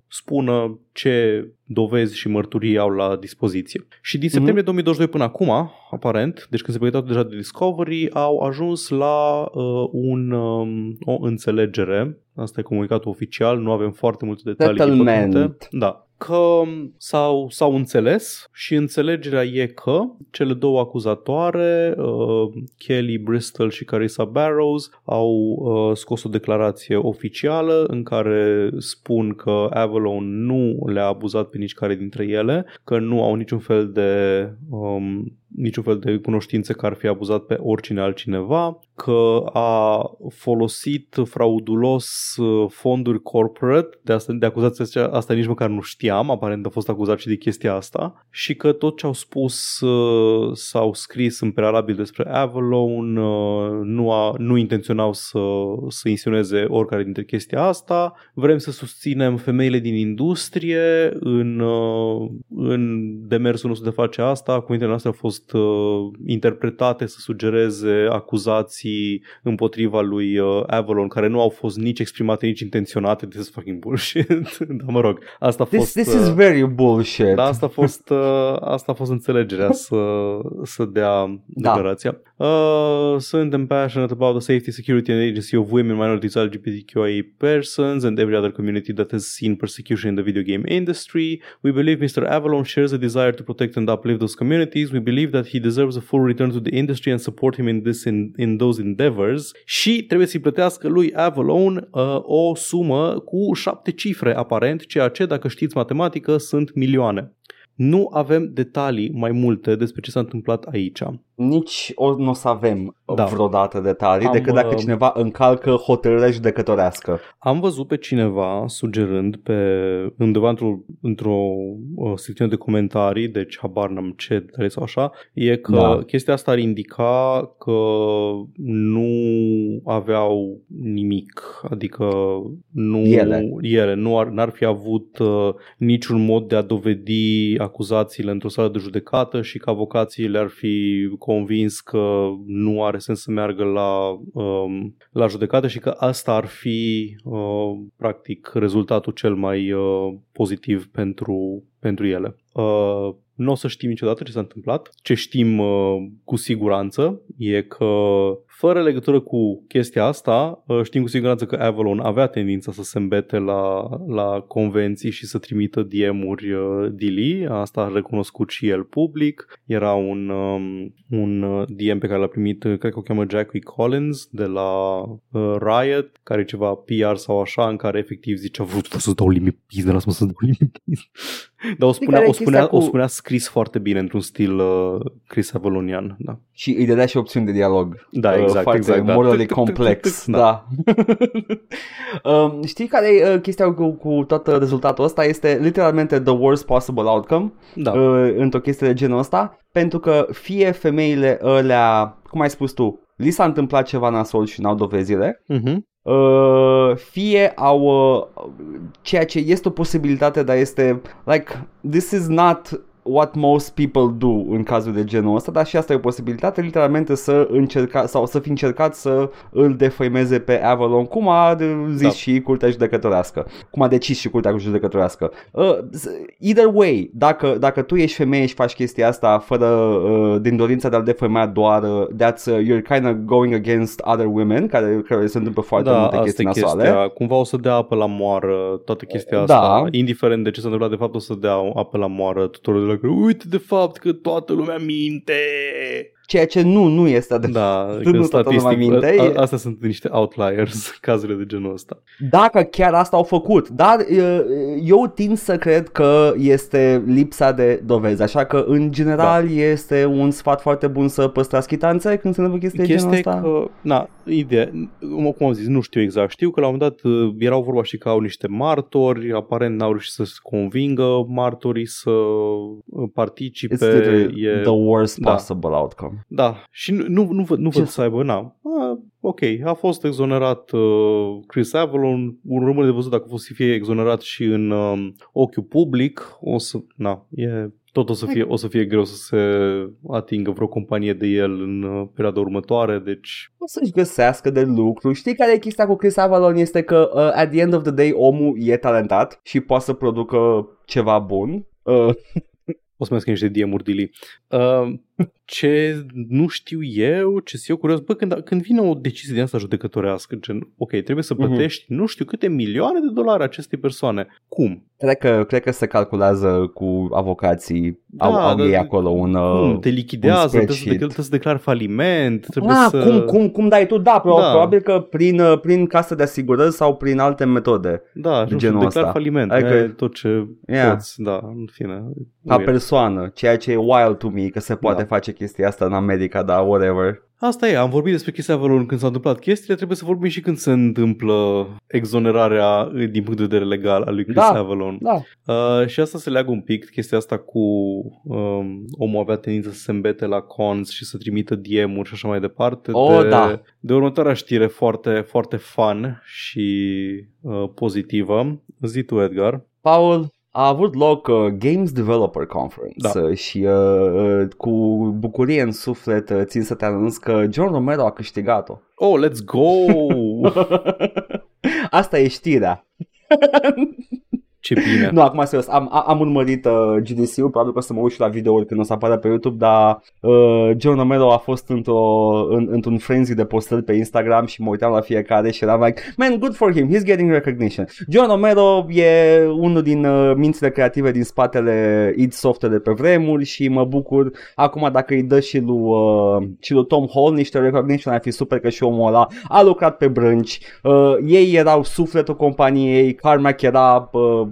spună ce dovezi și mărturii au la dispoziție. Și din septembrie mm-hmm. 2022 până acum, aparent, deci când se pregăteau deja de Discovery, au ajuns la uh, un, um, o înțelegere. Asta e comunicatul oficial, nu avem foarte multe detalii. Settlement. Da, că s-au, s-au înțeles și înțelegerea e că cele două acuzatoare, uh, Kelly Bristol și Carissa Barrows, au uh, scos o declarație oficială în care spun că Avalon nu le-a abuzat pe nici care dintre ele, că nu au niciun fel de um, niciun fel de cunoștințe că ar fi abuzat pe oricine altcineva, că a folosit fraudulos uh, fonduri corporate, de, asta, de acuzația asta nici măcar nu știam, aparent a fost acuzat și de chestia asta, și că tot ce au spus uh, sau scris în prealabil despre Avalon uh, nu, a, nu intenționau să, să insinueze oricare dintre chestia asta. Vrem să susținem femeile din industrie în, în demersul nostru de face asta. Cuvintele noastre au fost interpretate să sugereze acuzații acuzații împotriva lui uh, Avalon care nu au fost nici exprimate, nici intenționate. This is fucking bullshit. da, mă rog. Asta a fost... This, this is uh, very bullshit. Da, asta a fost, uh, asta a fost înțelegerea să, să dea da. declarația. Uh, suntem passionate about the safety, security and agency of women, minorities, LGBTQIA persons and every other community that has seen persecution in the video game industry. We believe Mr. Avalon shares a desire to protect and uplift those communities. We believe that he deserves a full return to the industry and support him in this in, in those endeavors și trebuie să-i plătească lui Avalon uh, o sumă cu șapte cifre aparent, ceea ce, dacă știți matematică, sunt milioane. Nu avem detalii mai multe despre ce s-a întâmplat aici nici o, nu o să avem da. vreodată detalii Am, decât dacă uh, cineva încalcă hotărârea judecătorească. Am văzut pe cineva sugerând pe undeva într-o, într-o uh, secțiune de comentarii, deci habar n-am ce detalii sau așa, e că da. chestia asta ar indica că nu aveau nimic, adică nu ele, ele nu ar, n-ar fi avut uh, niciun mod de a dovedi acuzațiile într-o sală de judecată și că avocații le-ar fi convins că nu are sens să meargă la, um, la judecată și că asta ar fi uh, practic rezultatul cel mai uh, pozitiv pentru, pentru ele. Uh, nu o să știm niciodată ce s-a întâmplat. Ce știm uh, cu siguranță e că fără legătură cu chestia asta, uh, știm cu siguranță că Avalon avea tendința să se îmbete la, la convenții și să trimită DM-uri uh, Dili. Asta a recunoscut și el public. Era un, um, un uh, DM pe care l-a primit, cred că o cheamă Jackie Collins de la uh, Riot, care e ceva PR sau așa, în care efectiv zicea vrut să dau limit de lasă-mă să dau limit Dar o spunea, o spunea, cu... o spunea scris foarte bine într-un stil uh, Chris Avalonian. Da. Și îi dădea și opțiuni de dialog. Da, exact exact, foarte exact, morally da. complex. Da. um, știi care e uh, chestia cu, cu tot rezultatul ăsta? Este literalmente the worst possible outcome da. uh, într-o chestie de genul ăsta, pentru că fie femeile alea, cum ai spus tu, li s-a întâmplat ceva nasol și n-au dovezile, uh-huh. Uh, fie au uh, ceea ce este o posibilitate, dar este like this is not what most people do în cazul de genul ăsta, dar și asta e o posibilitate, literalmente să încerca sau să fi încercat să îl defăimeze pe Avalon, cum a zis da. și curtea judecătorească, cum a decis și curtea judecătorească. Uh, either way, dacă, dacă tu ești femeie și faci chestia asta fără uh, din dorința de a-l defăima doar, uh, that's, uh, you're kind of going against other women, care, care se întâmplă foarte da, multe chestii nasoale. Chestia. Cumva o să dea apă la moară toată chestia da. asta, indiferent de ce s-a întâmplat, de fapt o să dea apă la moară tuturor de că uite de fapt că toată lumea minte. Ceea ce nu, nu este adevărat. Da, nu statistic, minte. A, astea sunt niște outliers, cazurile de genul ăsta. Dacă chiar asta au făcut, dar eu tind să cred că este lipsa de dovezi, așa că în general da. este un sfat foarte bun să păstrați chitanțe când se întâmplă chestia de genul ăsta. Că, na, ideea, cum am zis, nu știu exact, știu că la un moment dat uh, erau vorba și că au niște martori, aparent n-au reușit să se convingă martorii să uh, participe. It's e... the worst da. possible outcome. Da, și nu, nu, nu, văd, nu văd să aibă, na, a, ok, a fost exonerat uh, Chris Avalon, un rămâne de văzut dacă a fost să fie exonerat și în uh, ochiul public, o să, na, e tot o să fie, o să fie greu să se atingă vreo companie de el în uh, perioada următoare, deci... O să-și găsească de lucru. Știi care e chestia cu Chris Avalon? Este că uh, at the end of the day omul e talentat și poate să producă ceva bun. Uh, o să mai scrie niște DM-uri Uh, ce nu știu eu, ce sunt eu curios, bă, când, când vine o decizie de asta judecătorească, gen, ok, trebuie să mhm. plătești mm-hmm. nu știu câte milioane de dolari acestei persoane. Cum? Cred că, cred că se calculează cu avocații, da, au, au ei acolo un cum? Te lichidează, trebuie să, trebuie să declari faliment, trebuie ah, să... Cum, cum, cum dai tu? Da, probabil, da. probabil că prin, uh, prin casă de asigurări sau prin alte metode. Da, de genul ăsta. faliment, adică, tot ce yeah. poți, da, în fine. Ca persoană, ceea ce e wild to me, că se poate mai face chestia asta în America, dar whatever. Asta e, am vorbit despre Chris Avalon când s-au întâmplat chestiile, trebuie să vorbim și când se întâmplă exonerarea din punct de vedere legal al lui Chris Da. Avalon. Da. Uh, și asta se leagă un pic, chestia asta cu um, omul avea tendință să se îmbete la cons și să trimită DM-uri și așa mai departe. Oh, de, da. de următoarea știre foarte, foarte fun și uh, pozitivă. Zi tu, Edgar. Paul, a avut loc uh, Games Developer Conference Da. uh, și uh, uh, cu bucurie în suflet uh, țin să te anunț că John Romero a câștigat-o. Oh, let's go! Asta e știrea. Ce bine. Nu, acum serios, am, am am urmărit uh, GDC-ul, probabil că o să mă uit și la videouri când o să apară pe YouTube, dar uh, John Romero a fost într-o, în, într-un frenzy de postări pe Instagram și mă uitam la fiecare și eram like, man, good for him, he's getting recognition. John Romero e unul din uh, mințile creative din spatele id Software de pe vremuri și mă bucur acum dacă îi dă și lui, uh, și lui Tom Hall niște recognition ar fi super că și omul ăla a lucrat pe brânci, uh, ei erau sufletul companiei, Carmack era uh,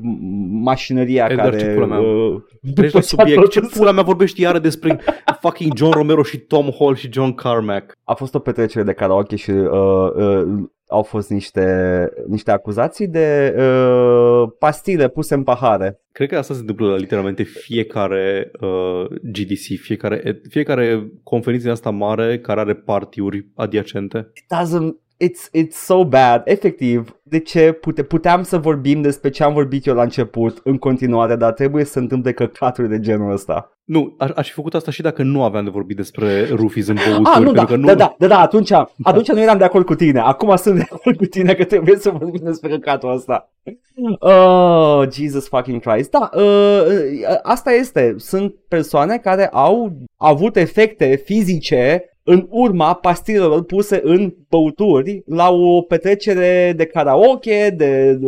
mașinăria Edgar, care... ce pula mea? uh, Treci la făcea subiect. Ce produs. pula mea vorbești iară despre fucking John Romero și Tom Hall și John Carmack? A fost o petrecere de karaoke și uh, uh, au fost niște, niște acuzații de uh, pastile puse în pahare. Cred că asta se întâmplă la literalmente fiecare uh, GDC, fiecare, fiecare conferință din asta mare care are partiuri adiacente. It doesn't It's, it's so bad. Efectiv, de ce pute, puteam să vorbim despre ce am vorbit eu la început în continuare, dar trebuie să se întâmple căcaturi de genul ăsta. Nu, aș, aș fi făcut asta și dacă nu aveam de vorbit despre rufis în băuturi. Ah, nu, da, pentru că nu... da, da, da, da, atunci, atunci nu eram de acord cu tine. Acum sunt de acord cu tine că trebuie să vorbim despre căcatul ăsta. Oh, Jesus fucking Christ. Da, uh, asta este. Sunt persoane care au avut efecte fizice în urma pastilelor puse în băuturi la o petrecere de karaoke, de, de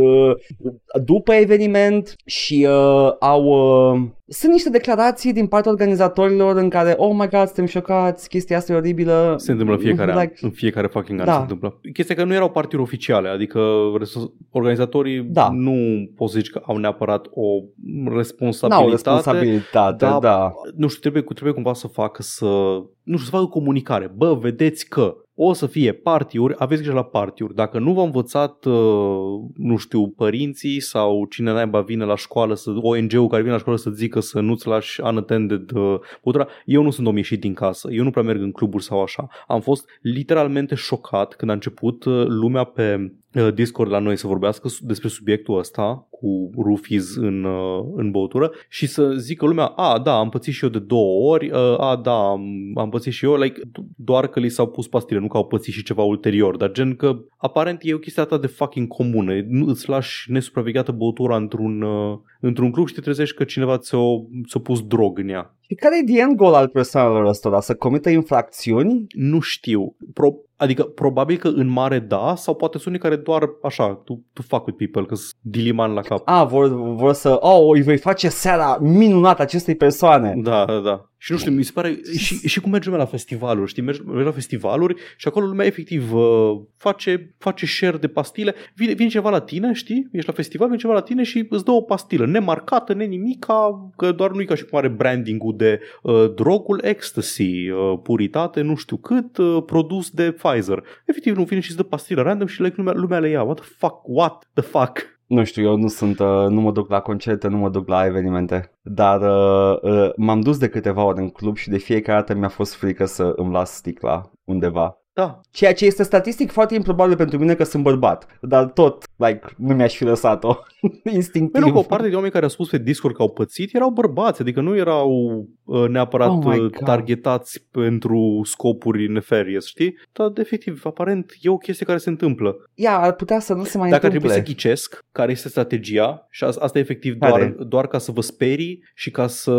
după eveniment și uh, au uh, sunt niște declarații din partea organizatorilor în care oh my god, suntem șocați, chestia asta e oribilă. Se întâmplă în fiecare an. Like, În fiecare fucking an Da. se întâmplă. Chestia că nu erau partiri oficiale, adică res- organizatorii Da. nu poți să zici că au neapărat o N-au responsabilitate. responsabilitate, Da. da. Nu știu, trebuie, trebuie cumva să facă să... Nu știu, să facă comunicare. Bă, vedeți că o să fie partiuri, aveți grijă la partiuri. Dacă nu v-au învățat, uh, nu știu, părinții sau cine naiba vine la școală, să, ONG-ul care vine la școală să zică să nu-ți lași unattended uh, putura, eu nu sunt om ieșit din casă, eu nu prea merg în cluburi sau așa. Am fost literalmente șocat când a început uh, lumea pe uh, Discord la noi să vorbească su- despre subiectul ăsta cu roofies în, uh, în băutură și să zică lumea, a, da, am pățit și eu de două ori, uh, a, da, am, am pățit și eu, like, do- doar că li s-au pus pastile, nu că au pățit și ceva ulterior, dar gen că aparent e o chestie atât de fucking comună, nu îți lași nesupravegheată băutura într-un, uh, într-un club și te trezești că cineva ți-o, ți-o pus drog în ea. Și care e the end goal al persoanelor ăstora? Să comită infracțiuni? Nu știu. Pro- adică probabil că în mare da, sau poate sunt unii care doar așa, tu, tu fuck with people, că sunt diliman la cap. A, vor, vor să, oh, îi voi face seara minunată acestei persoane. Da, da, da. Și nu știu, mi se pare și, și cum mergem la festivaluri, știi, mergi, mergi la festivaluri și acolo lumea efectiv uh, face, face share de pastile. Vine, vine ceva la tine, știi, ești la festival, vine ceva la tine și îți dă o pastilă nemarcată, nenimica, că doar nu e ca și cum are branding-ul de uh, drogul ecstasy, uh, puritate, nu știu cât, uh, produs de Pfizer. Efectiv, nu vine și îți dă pastilă random și like, lumea, lumea le ia. What the fuck? What the fuck? Nu știu, eu nu sunt, uh, nu mă duc la concerte, nu mă duc la evenimente, dar uh, uh, m-am dus de câteva ori în club și de fiecare dată mi-a fost frică să îmi las sticla undeva. Da, Ceea ce este statistic foarte improbabil pentru mine că sunt bărbat, dar tot, like, nu mi-aș fi lăsat-o instinctiv. Pentru că o parte de oameni care au spus pe Discord că au pățit erau bărbați, adică nu erau uh, neapărat Oh my uh, God. targetați pentru scopuri nefarious, știi? Dar, efectiv, aparent e o chestie care se întâmplă. Ia, ar putea să nu se mai Dacă ar întâmple. trebui să ghicesc care este strategia, și as- asta e efectiv Care? doar, doar ca să vă sperii și ca să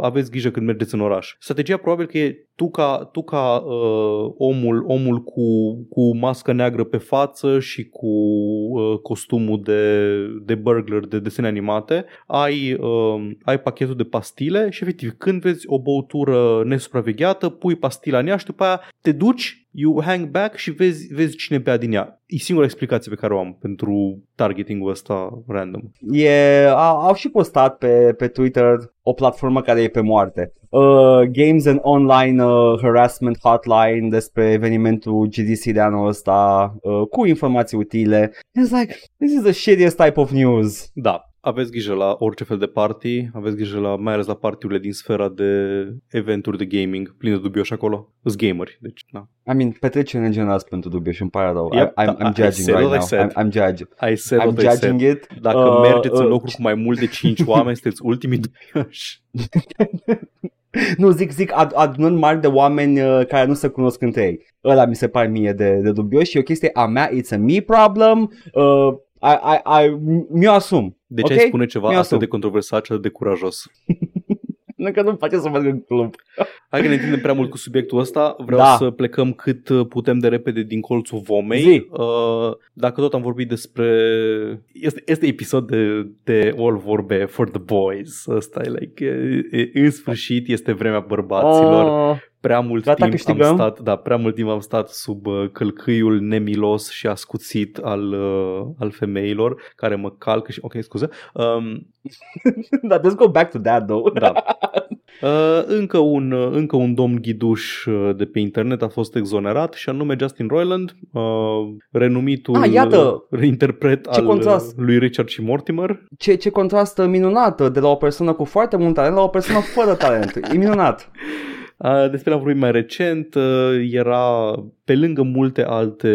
aveți grijă când mergeți în oraș. Strategia probabil că e tu ca, tu ca uh, omul, omul cu, cu mască neagră pe față și cu uh, costumul de, de burglar de desene animate, ai, uh, ai pachetul de pastile și efectiv când vezi o băutură nesupravegheată, pui pastila în ea și după aia te duci you hang back și vezi, vezi cine pe din ea. E singura explicație pe care o am pentru targeting-ul ăsta random. E, au, au și postat pe, pe Twitter o platformă care e pe moarte. Uh, Games and Online uh, Harassment Hotline despre evenimentul GDC de anul ăsta uh, cu informații utile. It's like, this is the shittiest type of news. Da, aveți grijă la orice fel de party, aveți grijă la, mai ales la partiurile din sfera de eventuri de gaming, plin de dubioși acolo. Sunt gameri, deci, da. I mean, petrecere în general sunt pentru dubiu și îmi pare rău. Yep, I, I'm, da, I'm I judging said right what I now. said. I'm, I'm judging. I said I'm what I said. judging it. Dacă Uh, mergeți în uh, locuri cu mai mult de 5 oameni, sunteți ultimii dubioși. Nu, zic, zic, ad, adunând mari de oameni uh, care nu se cunosc între ei. Ăla mi se pare mie de, de dubios și e o chestie a mea, it's a me problem, uh, I, I, I, mi-o asum. De ce Ok? ai spune ceva Mi-o atât asum. de controversat și atât de curajos? Nu că nu-mi face să merg în club. Hai că ne întindem prea mult cu subiectul ăsta. Vreau Da. să plecăm cât uh, putem de repede din colțul vomei. Zi. Uh, dacă tot am vorbit despre... Este, este episod de, de all vorbe for the boys. Ăsta e like... e, e, în sfârșit este vremea bărbaților. Oh, Prea mult Gata, timp câștigăm? am stat, da, prea mult timp am stat sub uh, călcâiul nemilos și ascuțit al, uh, al femeilor care mă calcă și... Ok, scuze. Um, da, let's go back to that though. da. Uh, încă, un, uh, încă un domn ghiduș uh, de pe internet a fost exonerat și anume Justin Roiland, uh, renumitul Ah, iată! uh, interpret Ce al contrast! uh, lui Richard și Mortimer. Ce, ce contrast minunat de la o persoană cu foarte mult talent la o persoană fără talent. E minunat. Uh, despre l-am vorbit mai recent, uh, era pe lângă multe alte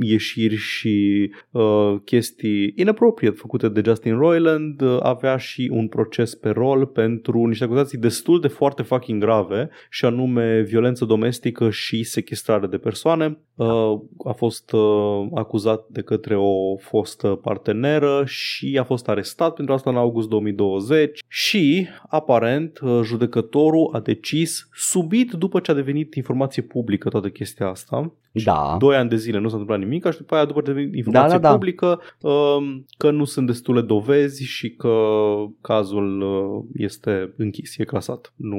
ieșiri și uh, chestii inappropriate făcute de Justin Roiland, uh, avea și un proces pe rol pentru niște acuzații destul de foarte fucking grave și anume violență domestică și sequestrare de persoane. Uh, a fost uh, acuzat de către o fostă parteneră și a fost arestat pentru asta în august 2020 și aparent uh, judecătorul a decis subit după ce a devenit informație publică toată chestia asta film Da. Doi ani de zile nu s-a întâmplat nimic și după aia după ce a devenit informație Da, da, da. publică um, că nu sunt destule dovezi și că cazul uh, este închis, e clasat. Nu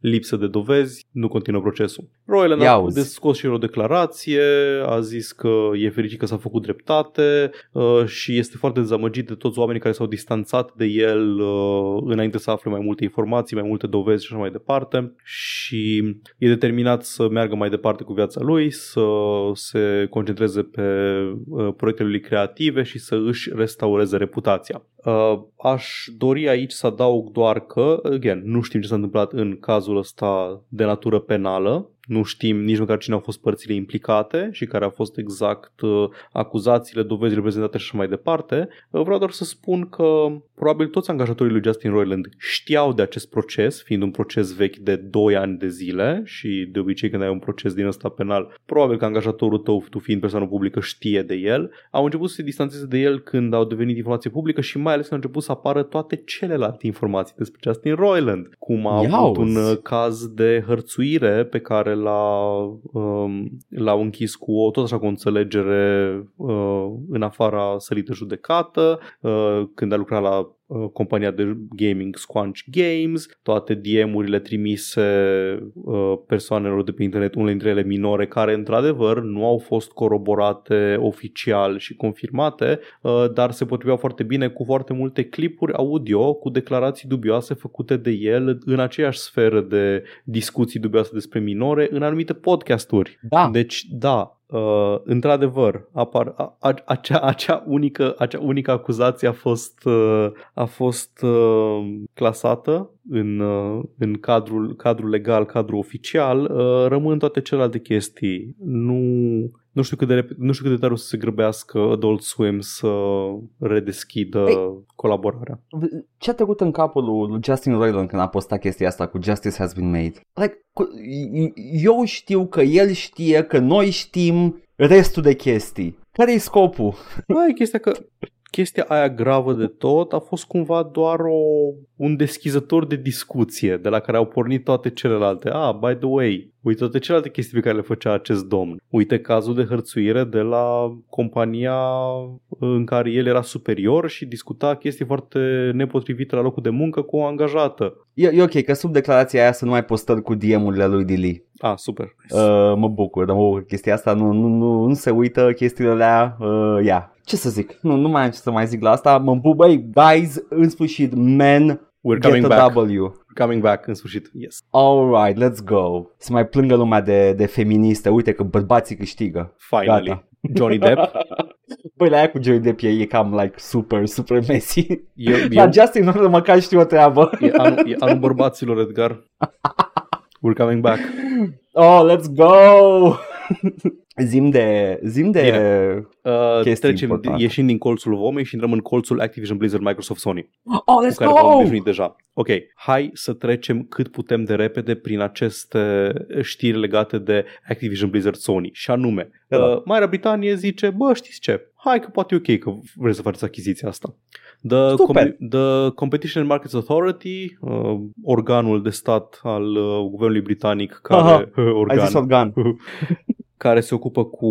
lipsă de dovezi, nu continuă procesul. Royal Ia a auzi. scos și el o declarație, a zis că e fericit că s-a făcut dreptate uh, și este foarte dezamăgit de toți oamenii care s-au distanțat de el uh, înainte să afle mai multe informații, mai multe dovezi și așa mai departe și e determinat să meargă mai departe cu viața lui, să se concentreze pe uh, proiectele lui creative și să își restaureze reputația. Uh, aș dori aici să adaug doar că, again, nu știm ce s-a întâmplat în cazul ăsta de natură penală, nu știm nici măcar cine au fost părțile implicate și care au fost exact uh, acuzațiile, dovezile prezentate și așa mai departe. Uh, vreau doar să spun că probabil toți angajatorii lui Justin Roiland știau de acest proces, fiind un proces vechi de 2 ani de zile și de obicei când ai un proces din ăsta penal, probabil că angajatorul tău, tu fiind persoană publică, știe de el. Au început să se distanțeze de el când au devenit informație publică și mai ales când au început să apară toate celelalte informații despre Justin Roiland, cum a Ia avut auzi. un uh, caz de hărțuire pe care l-a, um, l-au închis cu o, tot așa cu o înțelegere uh, în afara sării de judecată, uh, când a lucrat la uh, compania de gaming Squanch Games, toate DM-urile trimise uh, persoanelor de pe internet, unele dintre ele minore, care într-adevăr nu au fost coroborate oficial și confirmate, uh, dar se potriveau foarte bine cu foarte multe clipuri audio cu declarații dubioase făcute de el în aceeași sferă de discuții dubioase despre minore în anumite podcasturi. Da. Deci, da, Uh, într-adevăr, apar, a, a, acea, acea, unică, acea unică acuzație a fost, uh, a fost uh, clasată în, uh, în cadrul, cadrul legal, cadrul oficial, uh, rămân toate celelalte chestii. Nu, nu, știu cât de, rep- nu știu cât de tare o să se grăbească Adult Swim să redeschidă Ei. colaborarea. Ce a trecut în capul lui lui Justin Roiland când a postat chestia asta cu Justice has been made? Like, cu- eu știu că el știe că noi știm restul de chestii. Care e scopul? Mai e chestia că chestia aia gravă de tot a fost cumva doar o, un deschizător de discuție de la care au pornit toate celelalte. Ah, by the way, uite toate celelalte chestii pe care le făcea acest domn. Uite cazul de hărțuire de la compania în care el era superior și discuta chestii foarte nepotrivite la locul de muncă cu o angajată. E, e ok, că sub declarația aia să nu mai postări cu DM-urile lui Dili. Ah, super. Uh, mă bucur, dar mă bucur chestia asta nu, nu, nu, nu se uită chestiile alea. Uh, yeah. Ce să zic? Nu, nu mai am ce să mai zic la asta. Mă bucur, băi, guys, în sfârșit, men, We're get coming a back. W. We're coming back, în sfârșit. Yes. Alright, let's go. Să mai plângă lumea de, de feministe. Uite că bărbații câștigă. Finally. Gata. Johnny Depp. Băi, la aia cu Johnny Depp e, e cam like super, super messy. E, e, Dar Justin Norman măcar știu o treabă. e, anul, e anul bărbaților, Edgar. We're coming back. Oh, let's go! zim de, zim de Bine. Uh, Chestii trecem, importante. ieșim din colțul Vomei și intrăm în colțul Activision Blizzard Microsoft Sony, Oh, cu let's care v-am go! obișnuit deja. Ok, hai să trecem cât putem de repede prin aceste știri legate de Activision Blizzard Sony. Și anume, Da, da. uh, Marea Britanie zice, bă, știți ce? Hai că poate e ok că vreți să faceți achiziția asta. The, Super. the Competition and Markets Authority, uh, organul de stat al uh, guvernului britanic care Aha, organ, Ai zis organ. care se ocupă cu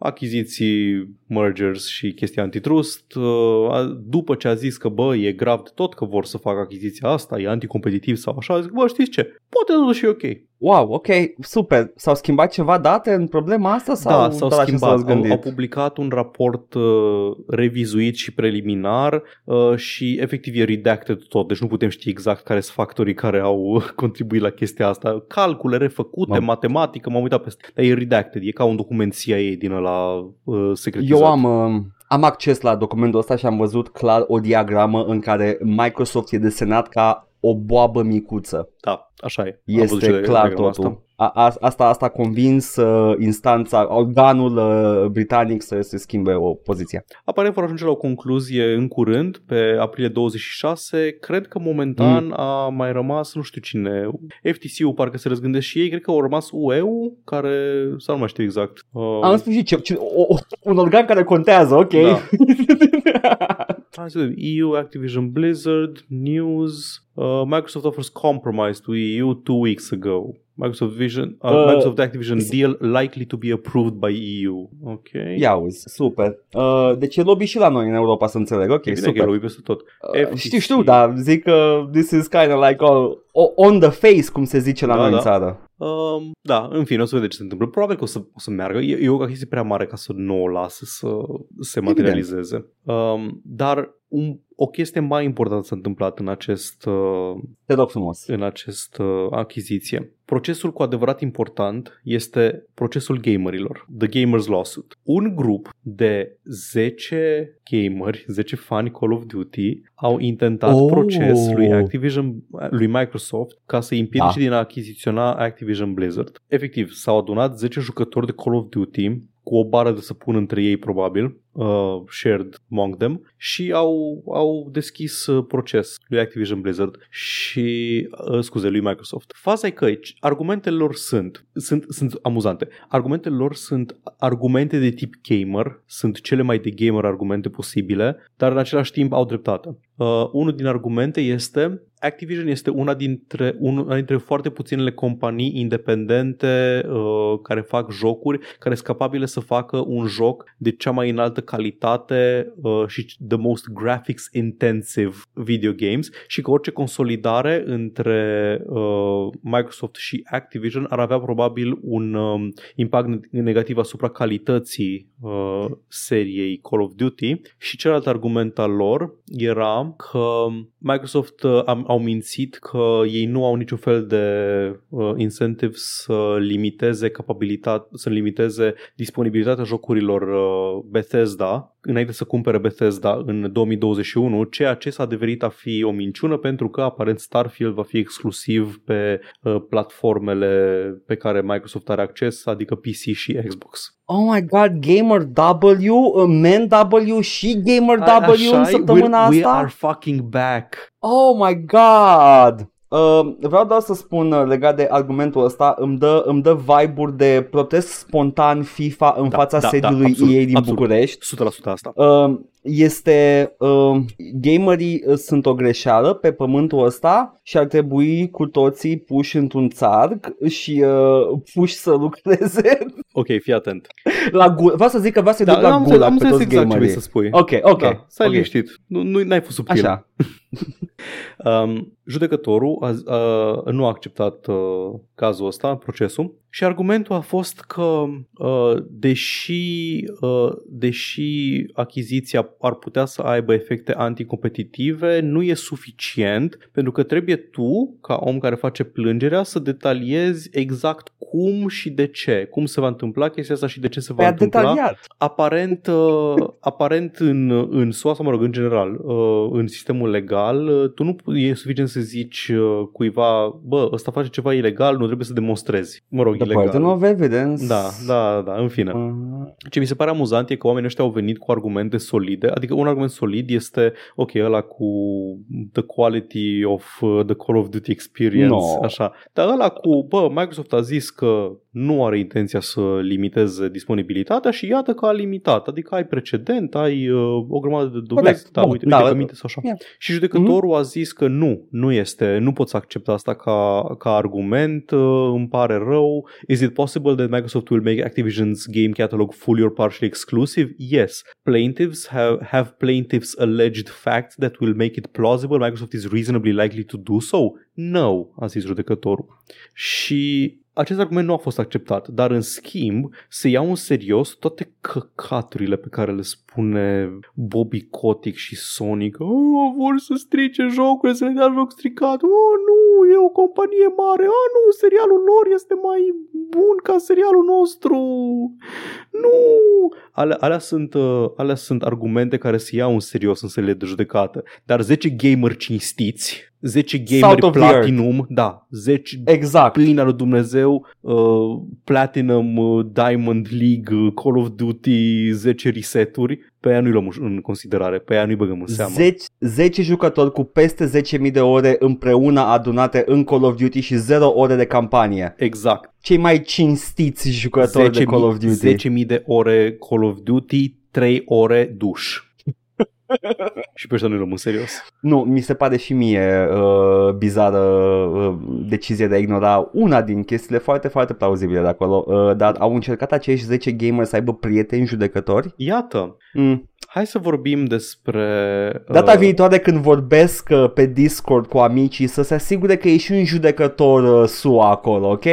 achiziții, mergers și chestii antitrust, uh, a- după ce a zis că bă, e grav de tot că vor să facă achiziția asta, e anticompetitiv sau așa, zic, bă, știți ce, poate totuși e ok. Wow, ok, super. S-au schimbat ceva date în problema asta? Sau da, s-au doar așa schimbat, s-au au, gândit? au publicat un raport uh, revizuit și preliminar uh, și efectiv e redacted tot, deci nu putem ști exact care sunt factorii care au contribuit la chestia asta. Calcule refăcute, Mam. matematică, m-am uitat peste, dar e redacted, e ca un document CIA din la uh, secretizat. Eu am, uh, am acces la documentul ăsta și am văzut clar o diagramă în care Microsoft e desenat ca o boabă micuță. Da, așa e. Am văzut și Este de- clar diagrama totul. asta. A, a, asta, asta a convins uh, instanța, organul uh, britanic să se schimbe o poziție. Aparent vor ajunge la o concluzie în curând, pe aprilie 26. Cred că momentan Mm. a mai rămas, nu știu cine, FTC-ul parcă se răzgândesc și ei, cred că au rămas UE-ul, care, sau nu mai știu exact. Uh, Am spus ce, ce o, o, un organ care contează, ok? Da. Hai să vedem. EU, Activision Blizzard, News. Uh, Microsoft offers compromise to EU two weeks ago. Microsoft Vision, uh, Uh, Microsoft Activision deal likely to be approved by EU. Ok. Ia uzi, super. Uh, deci e lobby și la noi în Europa să înțeleg, ok, E bine că e super. lobby peste tot. Uh, FTC. știu, știu, dar zic că this is kind of like all, on the face, cum se zice la Da, noi în da. țară. Um, da, în fine, o să vedem ce se întâmplă. Probabil că o să, o să meargă. E, e o chestie prea mare ca să nu o lasă să se materializeze. Um, dar un, o chestie mai importantă s-a întâmplat în acest, uh, Te rog frumos. în acest uh, achiziție. Procesul cu adevărat important este procesul gamerilor, The Gamers Lawsuit. Un grup de 10 gameri, 10 fani Call of Duty au intentat Oh. proces lui Activision, lui Microsoft ca să îi împiedice Da. din a achiziționa Activision Blizzard. Efectiv, s-au adunat 10 jucători de Call of Duty cu o bară de săpun între ei probabil, uh, shared among them și au, au deschis uh, proces lui Activision Blizzard și, uh, scuze, lui Microsoft. Faza e că aici, argumentele lor sunt, sunt, sunt amuzante. Argumentele lor sunt argumente de tip gamer, sunt cele mai de gamer argumente posibile, dar în același timp au dreptate. Uh, unul din argumente este Activision este una dintre, una dintre foarte puținele companii independente uh, care fac jocuri, care sunt capabile să facă un joc de cea mai înaltă calitate uh, și the most graphics intensive video games și că orice consolidare între uh, Microsoft și Activision ar avea probabil un um, impact negativ asupra calității uh, seriei Call of Duty. Și celălalt argument al lor era că Microsoft uh, am- au mințit că ei nu au niciun fel de uh, incentive să limiteze capabilitate, să limiteze disponibilitatea jocurilor uh, Bethesda înainte să cumpere Bethesda în 2021, ceea ce s-a adeverit a fi o minciună pentru că aparent Starfield va fi exclusiv pe uh, platformele pe care Microsoft are acces, adică PC și Xbox. Oh my god, Gamer W, uh, Man W și Gamer W Așa în e, săptămâna we, asta? We are fucking back. Oh my god! Uh, vreau doar să spun uh, legat de argumentul ăsta, îmi dă, îmi dă vibe-uri de protest spontan FIFA în Da, fața da, da, sediului absolut, EA din absolut. București. 100% asta. Uh, este uh, gamerii uh, sunt o greșeală pe pământul ăsta și ar trebui cu toții puși într-un țarc și uh, puși să lucreze Ok, fii atent. la gură. Vreau să zic că vreau să-i duc Da, la am, gură înțeles, am pe înțeles toți exact ce vrei gamerii. să spui. Ok, ok. Da, stai ok. liniștit. Nu, nu, n-ai fost subtil. Așa. Um, judecătorul a, a, nu a acceptat uh, cazul ăsta, procesul, și argumentul a fost că uh, deși, uh, deși achiziția ar putea să aibă efecte anticompetitive, nu e suficient pentru că trebuie tu, ca om care face plângerea, să detaliezi exact cum și de ce, cum se va întâmpla chestia asta și de ce se va Prea întâmpla detaliat. aparent, uh, aparent în, în SUA sau, mă rog, în general, uh, în sistemul legal, uh, tu nu e suficient să zici uh, cuiva, bă, ăsta face ceva ilegal, nu trebuie să demonstrezi. Mă rog, The burden ilegal. of evidence. Da, da, da, în fine. Uh, Ce mi se pare amuzant e că oamenii ăștia au venit cu argumente solide, adică un argument solid este, ok, ăla cu the quality of uh, the Call of Duty experience, No. așa. Dar ăla cu, bă, Microsoft a zis că nu are intenția să limiteze disponibilitatea și iată că a limitat, adică ai precedent, ai uh, o grămadă de dovezi, Corect. da, Bun, uite, da, uite că uh, minte sau așa. yeah. Și judecătorul a zis că nu, nu este, nu poți accepta asta ca, ca argument, uh, îmi pare rău. Is it possible that Microsoft will make Activision's game catalog fully or partially exclusive? Yes. Plaintiffs have, have plaintiffs alleged facts that will make it plausible Microsoft is reasonably likely to do so? No, a zis judecătorul. Și acest argument nu a fost acceptat, dar în schimb se iau în serios toate căcaturile pe care le spune Bobby Kotick și Sonic. Oh, vor să strice jocurile, să ne dea joc stricat. Oh, nu, e o companie mare. Oh, nu, serialul lor este mai bun ca serialul nostru. Nu! Alea, alea, sunt, uh, alea sunt argumente care se iau în serios în sălile de judecată. Dar 10 gamer cinstiți, 10 Salt gamer of the platinum, da, 10 exact. plini al lui Dumnezeu, uh, Platinum, uh, Diamond League, uh, Call of Duty, 10 reseturi, pe aia nu-i luăm în considerare, pe aia nu-i băgăm în seamă. 10, 10 jucători cu peste 10.000 de ore împreună adunate în Call of Duty și 0 ore de campanie. Exact. Cei mai cinstiți jucători de Call of Duty. 10.000 de ore Call of Duty, 3 ore duș. Și pe ăștia nu-i luăm în serios. Nu, mi se pare și mie uh, bizară uh, decizia de a ignora una din chestiile foarte, foarte plauzibile de acolo, uh, dar au încercat acești 10 gamers să aibă prieteni judecători. Iată, Mm. hai să vorbim despre... Data uh, viitoare când vorbesc uh, pe Discord cu amicii să se asigure că e și un judecător uh, SUA acolo, ok?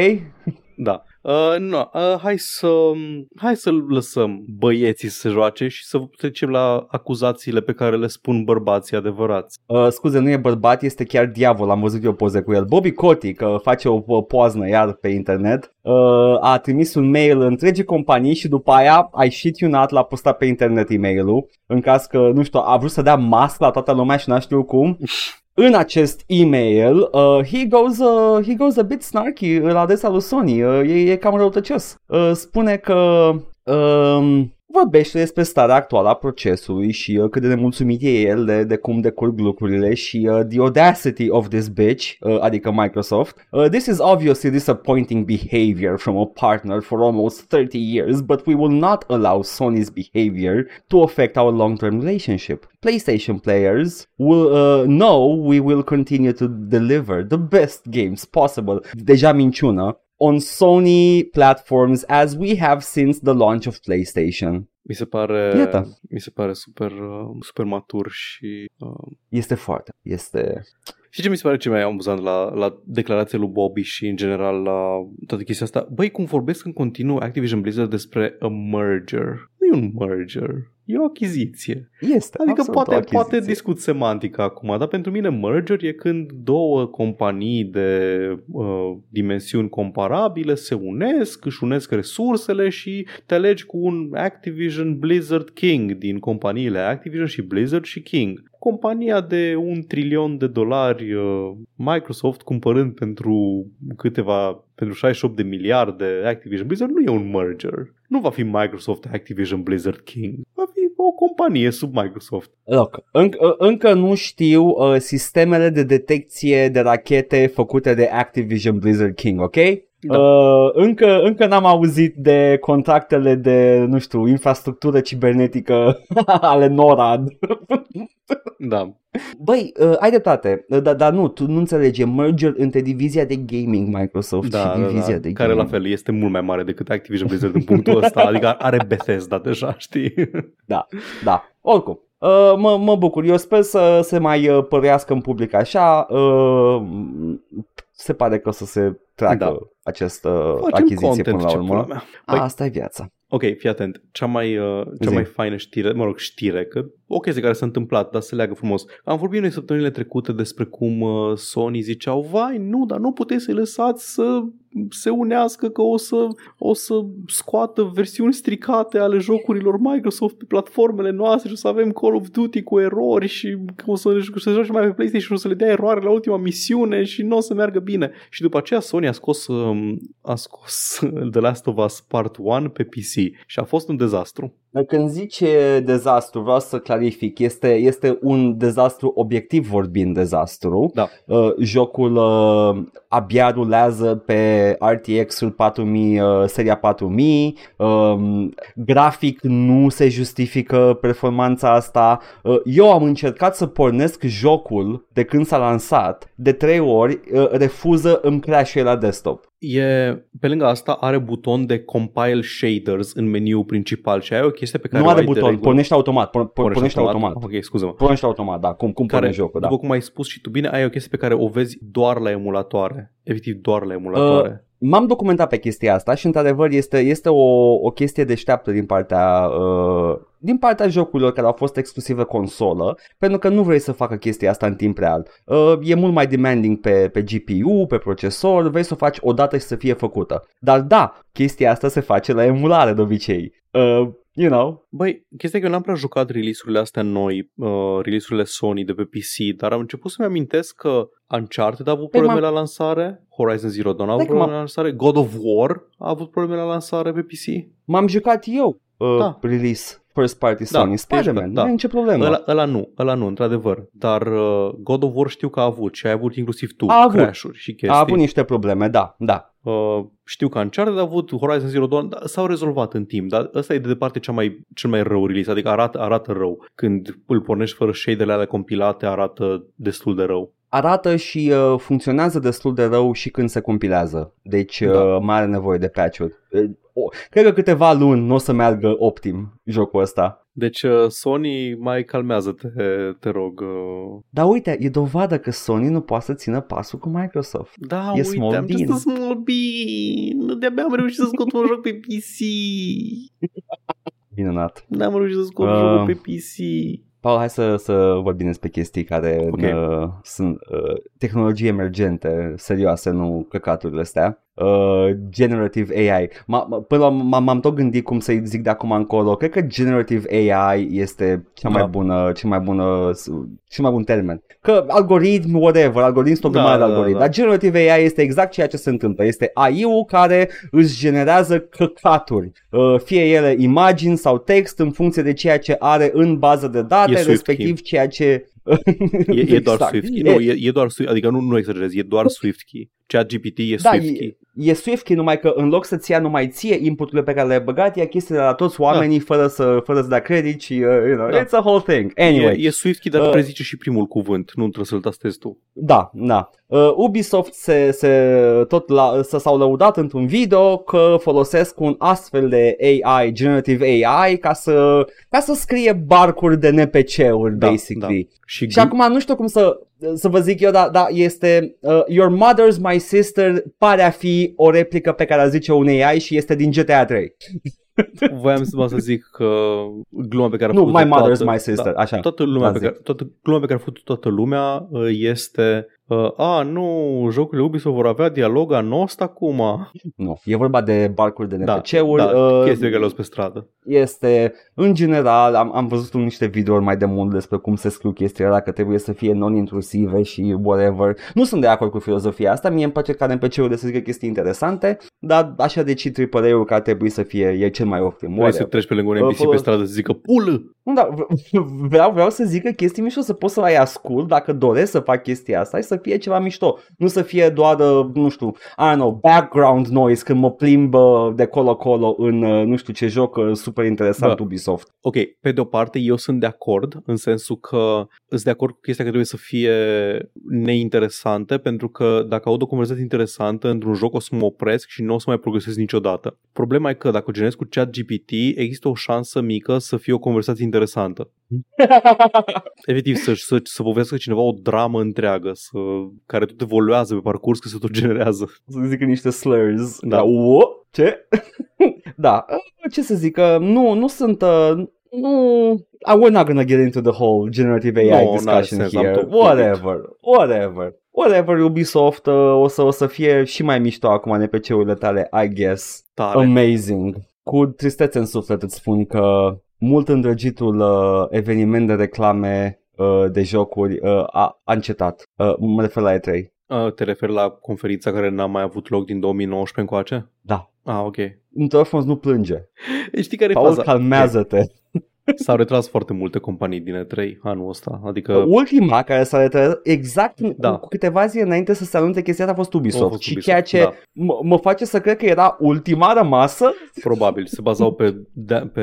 Da. Uh, no, uh, hai să hai să lăsăm băieții să se joace și să trecem la acuzațiile pe care le spun bărbații adevărați. Uh, scuze, nu e bărbat, este chiar diavol, am văzut eu poze cu el. Bobby Kotick uh, face o, o poaznă iar pe internet, uh, a trimis un mail întregi companii și după aia ai shit you not l-a postat pe internet e-mailul în caz că, nu știu, a vrut să dea mask la toată lumea și n-a știu cum. În acest email, uh, he, goes, uh, he goes a bit snarky la adresa lui Sony, uh, e, e cam răutăcios. Uh, spune că um, vorbește despre starea actuală a procesului și uh, cât de nemulțumit e el de, de cum decurg lucrurile și uh, the audacity of this bitch, uh, adică Microsoft. Uh, this is obviously disappointing behavior from a partner for almost 30 years, but we will not allow Sony's behavior to affect our long-term relationship. PlayStation players will uh, know we will continue to deliver the best games possible. Deja minciună on Sony platforms as we have since the launch of PlayStation. Mi se pare, Iată. mi se pare super, uh, super matur și... Uh... Este foarte, este... Și ce mi se pare ce mai amuzant la, la declarația lui Bobby și în general la toată chestia asta? Băi, cum vorbesc în continuu Activision Blizzard despre a merger. Nu e un merger, e o achiziție. Este, Adică absolut poate, o poate achiziție. discut semantica acum, dar pentru mine merger e când două companii de uh, dimensiuni comparabile se unesc, își unesc resursele și te alegi cu un Activision Blizzard King din companiile Activision și Blizzard și King. Compania de un trilion de dolari uh, Microsoft cumpărând pentru câteva pentru 68 de miliarde Activision Blizzard nu e un merger. Nu va fi Microsoft Activision Blizzard King. Va fi o companie sub Microsoft. Look, înc- încă nu știu uh, sistemele de detecție de rachete făcute de Activision Blizzard King, ok? Da. Uh, încă, încă n-am auzit de contractele de, nu știu, infrastructură cibernetică ale NORAD. Da. Băi, uh, ai dreptate, uh, dar da, nu, tu nu înțelegi, e merger între divizia de gaming Microsoft Da, și da, divizia da, de care la gaming. fel este mult mai mare decât Activision Blizzard în punctul ăsta, adică are Bethesda deja, știi? Da, oricum. Uh, mă, mă bucur, eu sper să se mai uh, părească în public așa. Uh, se pare că o să se treacă Da. această Facem achiziție content, până la ce urmă. pula mea. Băi, Asta e viața. Ok, fii atent. Cea mai, uh, cea Zi. mai faină știre, mă rog, știre, că o chestie care s-a întâmplat, dar se leagă frumos. Am vorbit noi săptămânile trecute despre cum uh, Sony ziceau, vai, nu, dar nu puteți să-i lăsați să se unească că o să, o să scoată versiuni stricate ale jocurilor Microsoft pe platformele noastre și o să avem Call of Duty cu erori și că o să, să joci mai pe PlayStation și o să le dea eroare la ultima misiune și nu o să meargă bine. Și după aceea Sony a scos, um, a scos The Last of Us Part 1 pe PC și a fost un dezastru. Când zice dezastru, vreau să clarific, este, este un dezastru obiectiv vorbind dezastru. Da. Uh, jocul uh, abia rulează pe RTX-ul 4000, uh, seria 4000, um, grafic nu se justifică performanța asta. Uh, eu am încercat să pornesc jocul de când s-a lansat, de trei ori uh, refuză îmi crash la desktop. E, pe lângă asta are buton de compile shaders în meniul principal și ai o chestie pe care nu o are ai de buton, regulă. pornește automat, por, por, pornește automat. Ok, scuză-mă. Pornește automat, da, cum, cum Care, pornește jocul, da. după cum ai spus și tu bine, ai o chestie pe care o vezi doar la emulatoare. Efectiv doar la emulatoare. Uh, M-am documentat pe chestia asta și într-adevăr este, este o, o chestie deșteaptă din partea, uh, din partea jocurilor care au fost exclusive consolă, pentru că nu vrei să facă chestia asta în timp real. Uh, e mult mai demanding pe, pe GPU, pe procesor, vrei să o faci odată și să fie făcută. Dar da, chestia asta se face la emulare de obicei. Uh, you know, Băi, chestia e că eu n-am prea jucat release-urile astea noi, uh, release-urile Sony de pe PC, dar am început să-mi amintesc că Uncharted a avut Păi, probleme m-am- la lansare, Horizon Zero Dawn a avut Păi, probleme m-am- la lansare, God of War a avut probleme la lansare pe PC. m-am jucat eu uh, Da. release first party Da, Sony, Spider-Man, te-ai jucat, nu da. e nicio problemă. Ăla, ăla nu, ăla nu, într-adevăr. Dar uh, God of War știu că a avut și ai avut inclusiv tu A avut. crash-uri și chestii. A avut niște probleme, da, da. Uh, știu că Uncharted a avut Horizon Zero Dawn, dar s-au rezolvat în timp, dar ăsta e de departe cea mai, cel mai rău release, adică arată, arată rău. Când îl pornești fără shade-ele alea compilate, arată destul de rău. Arată și uh, funcționează destul de rău și când se compilează. Deci uh, Da. mai are nevoie de patch-uri. Uh, o, cred că câteva luni nu o să meargă optim jocul ăsta. Deci uh, Sony mai calmează-te, te rog. Uh. Dar uite, e dovadă că Sony nu poate să țină pasul cu Microsoft. Da, E uite, small am just a bean. small bean. De-abia am reușit să scot un joc pe PC. Minunat. N-am reușit să scot Uh. jocul pe PC. Paul, hai să, să vorbim despre chestii care Ok. uh, sunt uh, tehnologii emergente, serioase, nu căcaturile astea. Uh, generative AI. M- m- până la m- m-am tot gândit cum să-i zic de acum încolo. Cred că generative AI este cea mai Da. bună, cea mai bună, cel mai bun termen. Că algoritm, whatever, algoritm sunt o Da, grămadă de da, algoritm. da. Dar generative AI este exact ceea ce se întâmplă. Este AI-ul care își generează căcaturi. Uh, fie ele imagini sau text în funcție de ceea ce are în bază de date, E Swift respectiv ceea ce... E, e doar Exact. Swift key. E- Nu, e, e doar Swift, adică nu, nu exagerez, e doar Swift key. Chat GPT e Da, Swift e, key. E Swift key, numai că în loc să-ți ia numai ție inputurile pe care le-ai băgat, ia chestiile la toți oamenii fără, să, fără să dea credit și, uh, you know, Da. it's a whole thing. Anyway, E, e Swift key, dar Uh. prezice și primul cuvânt, nu trebuie să-l tastezi tu. Da, da. Uh, Ubisoft se, se tot la, să s-au lăudat într-un video că folosesc un astfel de AI, generative AI, ca să, ca să scrie barcuri de NPC-uri, Da, basically. Și, Și acum nu știu cum să, să vă zic eu, dar da, este uh, Your Mother's My Sister pare a fi o replică pe care a zice un AI și este din GTA 3. voiam să vă să zic că gluma pe care a Nu, făcut My Mother's toată, My Sister, da, așa. Toată lumea, Da, pe zic. care, toată gluma pe care a făcut toată lumea uh, este Uh, a, nu, jocurile Ubisoft vor avea dialog anost acum. Nu, e vorba de barcuri de Da, NPC-uri. da, uh, chestii care le pe stradă. este, în general, am, am văzut niște videouri mai de mult despre cum se scriu chestiile alea, că trebuie să fie non-intrusive și whatever. Nu sunt de acord cu filozofia asta, mie îmi place ca NPC-urile să zică chestii interesante, dar așa decid AAA-ul că ar trebui să fie e cel mai optim. Vrei să whatever. treci pe lângă un Uh, NPC pe folos- stradă să zică pulă. Nu, da, v- vreau, vreau să zic că chestii mișto să pot să mai ascult dacă doresc să fac chestia asta și să fie ceva mișto. Nu să fie doar, uh, nu știu, I don't know, background noise când mă plimb uh, de colo-colo în uh, nu știu ce joc uh, super interesant Bă. Ubisoft. Ok, pe de o parte eu sunt de acord în sensul că sunt de acord cu chestia că trebuie să fie neinteresante pentru că dacă aud o conversație interesantă într-un joc o să mă opresc și nu o să mai progresez niciodată. Problema e că dacă o generez cu chat GPT există o șansă mică să fie o conversație interesantă. Efectiv să, să, să povestească cineva o dramă întreagă să, care tot evoluează pe parcurs că se tot generează. să zic niște slurs. Da. Da. O, ce? da, uh, ce să zic, uh, nu, nu sunt... Uh, nu, uh, we're not gonna get into the whole generative AI No, n-are discussion sens, am here. tot Whatever, whatever. Whatever, Ubisoft uh, o, să, o să fie și mai mișto acum NPC-urile tale, I guess. Tare. Amazing. Cu tristețe în suflet îți spun că mult îndrăgitul uh, eveniment de reclame uh, de jocuri uh, a, a încetat. Uh, mă refer la E3. Uh, te referi la conferința care n-a mai avut loc din 2019 încoace? Da. Ah, ok. Într-o nu plânge. Știi care e Paul, faza? calmează-te. S-au retras foarte multe companii din E3 anul ăsta. Adică Ultima care s-a retras exact Da. da. cu câteva zile înainte să se anunțe chestia asta a fost Ubisoft. A fost și Ubisoft, ceea ce da. m- mă face să cred că era ultima rămasă. probabil se bazau pe, da, pe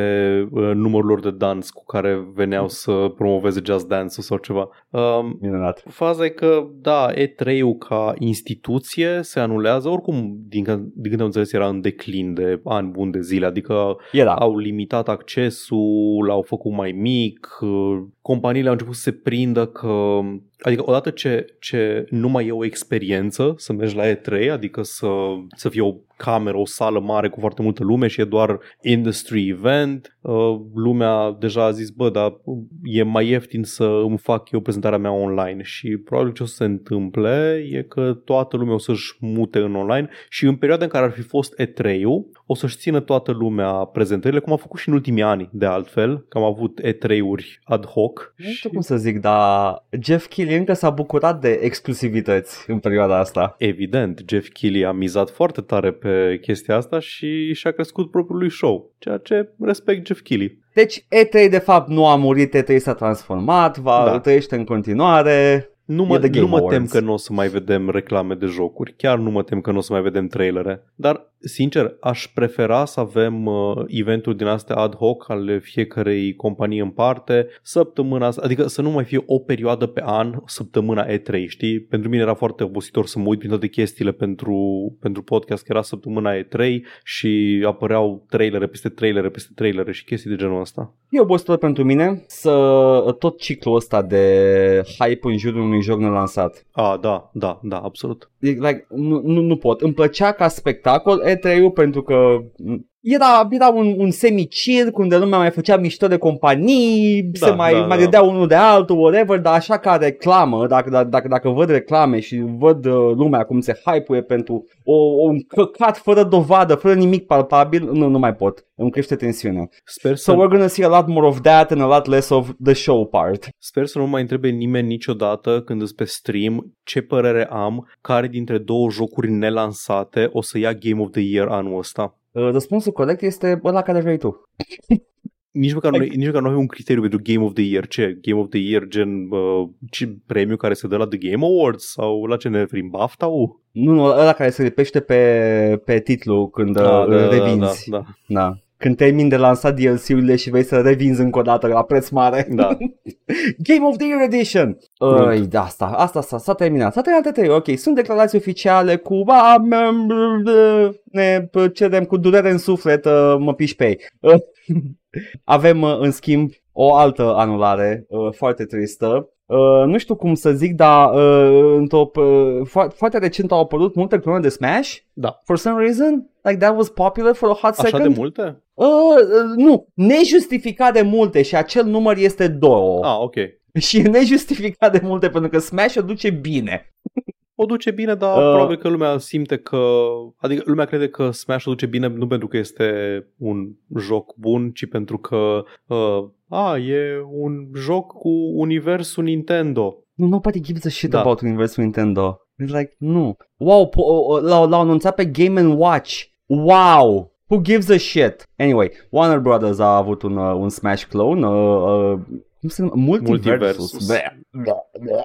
uh, numărul lor de dans cu care veneau să promoveze Just Dance sau ceva. Um, Minunat. Faza e că, da, E3-ul ca instituție se anulează, oricum, din, când- din când am înțeles, era în declin de ani buni de zile, adică Era. au limitat accesul, l-au făcut mai mic, uh, companiile au început să se prindă că Adică odată ce, ce nu mai e o experiență să mergi la E3, adică să, să fie o cameră, o sală mare cu foarte multă lume și e doar industry event, uh, lumea deja a zis, bă, dar e mai ieftin să îmi fac eu prezentarea mea online și probabil ce o să se întâmple e că toată lumea o să-și mute în online și în perioada în care ar fi fost E3-ul, o să-și țină toată lumea prezentările, cum a făcut și în ultimii ani, de altfel, că am avut E3-uri ad hoc. Nu știu cum să zic, dar Jeff Keighley încă s-a bucurat de exclusivități în perioada asta. Evident, Jeff Keighley a mizat foarte tare pe chestia asta și și-a crescut propriul lui show, ceea ce respect Jeff Keighley. Deci E3 de fapt nu a murit, E3 s-a transformat, va Da. da. trăiește în continuare. Nu mă, E The Game nu mă tem Awards. că nu o să mai vedem reclame de jocuri, chiar nu mă tem că nu o să mai vedem trailere, dar sincer aș prefera să avem uh, eventuri din astea ad hoc ale fiecarei companii în parte, săptămâna asta, adică să nu mai fie o perioadă pe an, săptămâna E3, știi? Pentru mine era foarte obositor să mă uit prin toate chestiile pentru, pentru podcast, că era săptămâna E3 și apăreau trailere peste trailere peste trailere și chestii de genul ăsta. E obositor pentru mine să tot ciclul ăsta de hype în jurul unui joc nelansat. Ah, da, da, da, absolut. E, Like, nu, nu, nu pot. Îmi plăcea ca spectacol E3-ul pentru că era, era un, un semicirc unde lumea mai făcea mișto de companii, Da, se mai, da, mai da. dădea unul de altul, whatever, dar așa ca reclamă, dacă, dacă, dacă, dacă văd reclame și văd uh, lumea cum se hype pentru o, un căcat fără dovadă, fără nimic palpabil, nu, nu mai pot. Îmi crește tensiunea. Sper să, So we're gonna see a lot more of that and a lot less of the show part. Sper să nu mai întrebe nimeni niciodată când îți pe stream ce părere am, care dintre două jocuri nelansate o să ia Game of the Year anul ăsta. Uh, Răspunsul corect este ăla care vrei tu. Nici măcar, nu, nici măcar nu avem un criteriu pentru Game of the Year. Ce? Game of the Year gen uh, ce premiu care se dă la The Game Awards? Sau la ce ne referim? BAFTA-ul? Nu, nu, ăla care se lipește pe, pe titlu când Ah, uh, îl revinzi. da, da, Da. Când termin de lansat DLC-urile și vrei să revinzi încă o dată la preț mare. da. Game of the Year Edition! Curând. Ui, da, asta, asta s-a, s-a terminat. S-a terminat trei, ok. Sunt declarații oficiale cu a, m- m- ne cerem cu durere în suflet, uh, mă piși pe ei. Uh, Avem, uh, în schimb, o altă anulare uh, foarte tristă. Uh, nu știu cum să zic, dar uh, într-o, uh, fo- foarte recent au apărut multe clone de Smash. Da. For some reason, like that was popular for a hot Așa second. de multe? Uh, uh, nu, nejustificat de multe și acel număr este două. Ah, ok. Și e nejustificat de multe pentru că Smash o duce bine. O duce bine, dar Uh. uh, probabil că lumea simte că... Adică lumea crede că Smash o duce bine nu pentru că este un joc bun, ci pentru că... Uh, a, e un joc cu universul Nintendo. Nobody gives a shit Da. about universul Nintendo. It's like, nu. Wow, po- o- o- l-au, l-au anunțat pe Game Watch. Wow! Who gives a shit? Anyway, Warner Brothers a avut un, uh, un Smash clone, uh, uh, cum se numește? Multiversus. Multiversus. Bleh, bleh, bleh.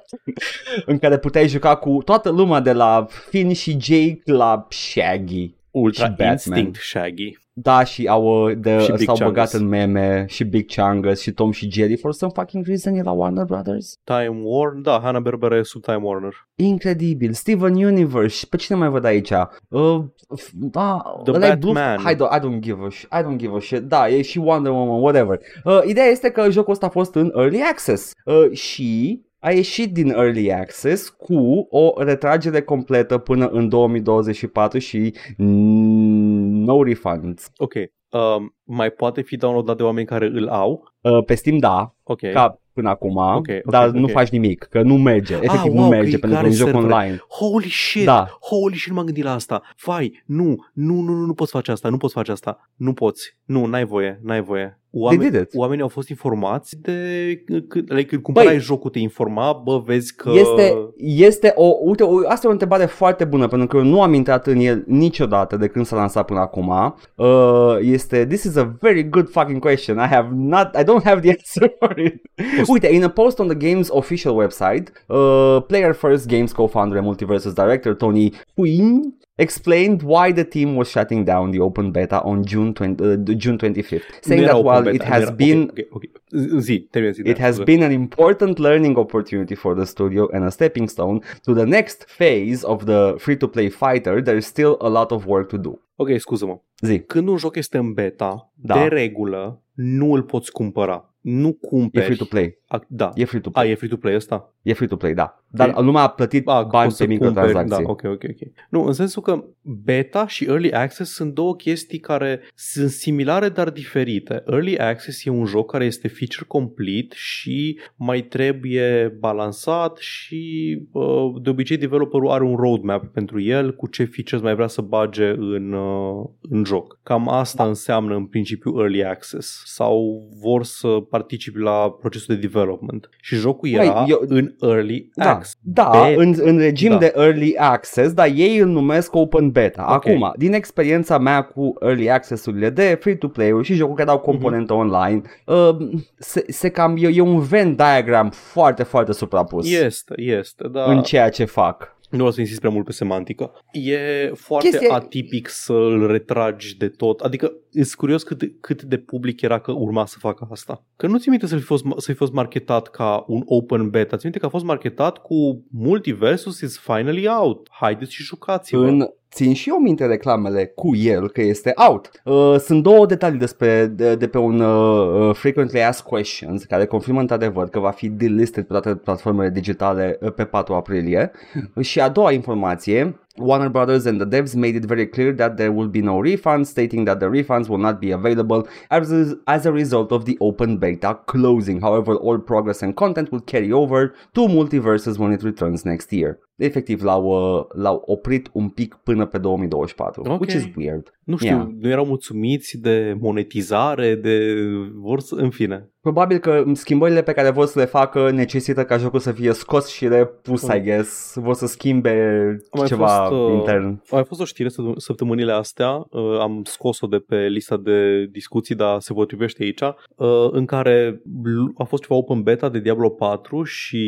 în care puteai juca cu toată lumea de la Finn și Jake la Shaggy. Ultra Și Batman. Instinct Shaggy. Da, și au uh, de, Și Big s-au băgat Chungus. în meme și Big Chungus și Tom și Jerry for some fucking reason e la Warner Brothers. Time Warner, da, Hanna-Barbera e sub Time Warner. Incredibil. Steven Universe. Pe cine mai văd aici? Uh, f- da, The ăla e Blue- Batman. I don't, I don't give a shit. I don't give a shit. Da, e și Wonder Woman, whatever. Uh, ideea este că jocul ăsta a fost în Early Access uh, și a ieșit din Early Access cu o retragere completă până în 2024 și mm, no refunds. Ok. Um, mai poate fi downloadat de oameni care îl au. Uh, pe Steam da, Ok. ca până acum, Ok, ok, dar nu ok. faci nimic, că nu merge, efectiv wow, nu că merge e pentru că e care un joc servere. online. Holy shit! Da. Holy shit, nu m-am gândit la asta. Vai, nu, nu, nu, nu, nu poți face asta, nu poți face asta. Nu poți. Nu, n-ai voie, n-ai voie. Oameni, did it. oamenii au fost informați de când, like, când cumpărai Băi. jocul te informa, bă, vezi că Este, este o, uite, o, asta e o întrebare foarte bună pentru că eu nu am intrat în el niciodată de când s-a lansat până acum. Uh, este, this is a very good fucking question. I have not, I don't have the answer for it. uite, in a post on the game's official website, uh, Player First Games co-founder and multiversus director Tony Quinn explained why the team was shutting down the open beta on June 20, uh, June 25th, saying nu era that open while beta, it nu has era- been Ok, ok, ok. Zi, termină zi. It da, has scuze. been an important learning opportunity for the studio and a stepping stone to the next phase of the free to play fighter. There is still a lot of work to do. Ok, scuză-mă. Zi, Când un joc este în beta, Da. de regulă, nu îl poți cumpăra. Nu e cumperi. free to play. Ac- Da. E free to A, play. e free to play ăsta? E free to play, da. Dar E- lumea a plătit A, bani poți să pe cumperi, microtransacții. Da, ok, ok, ok. Nu, în sensul că beta și early access sunt două chestii care sunt similare, dar diferite. Early access e un joc care este feature complete și mai trebuie balansat și uh, de obicei developerul are un roadmap pentru el cu ce features mai vrea să bage în, uh, în joc. Cam asta Da. înseamnă în principiu early access sau vor să participi la procesul de development. Și jocul Băi, era eu- în early Da, access. da Be- în, în regim Da. de early access, dar ei îl numesc open beta. Ok. Acum, din experiența mea cu early access-urile de free-to-play-uri și jocuri care au componentă Mhm. online, uh, se, se cam, e, e un Venn diagram foarte, foarte suprapus Este, este, dar în ceea ce fac. Nu vreau să insist prea mult pe semantică. E foarte Chestia- atipic să îl retragi de tot. Adică, sunt curios cât, de- cât de public era că urma să facă asta. Că nu ți minte să fi fost, să fi fost marketat ca un open beta. Ți minte că a fost marketat cu Multiversus is finally out. Haideți și jucați-vă. În, țin și eu minte reclamele cu el că este out. Uh, sunt două detalii despre, de, de pe un uh, uh, Frequently Asked Questions care confirmă într-adevăr că va fi delisted pe toate platformele digitale uh, pe 4 aprilie. Și a doua informație, Warner Brothers and the devs made it very clear that there will be no refunds, stating that the refunds will not be available as, as a result of the open beta closing. However, all progress and content will carry over to Multiverses when it returns next year. Efectiv, l-au, uh, l-au oprit un pic până pe 2024, Ok. which is weird. Nu știu, Yeah. nu erau mulțumiți de monetizare, de... vor să... În fine. Probabil că schimbările pe care vor să le facă necesită ca jocul să fie scos și repus, I guess. Vor să schimbe A mai ceva fost, uh, intern. A mai fost o știre săpt- săptămânile astea, uh, am scos-o de pe lista de discuții, dar se potrivește aici, uh, în care lu- a fost ceva open beta de Diablo 4 și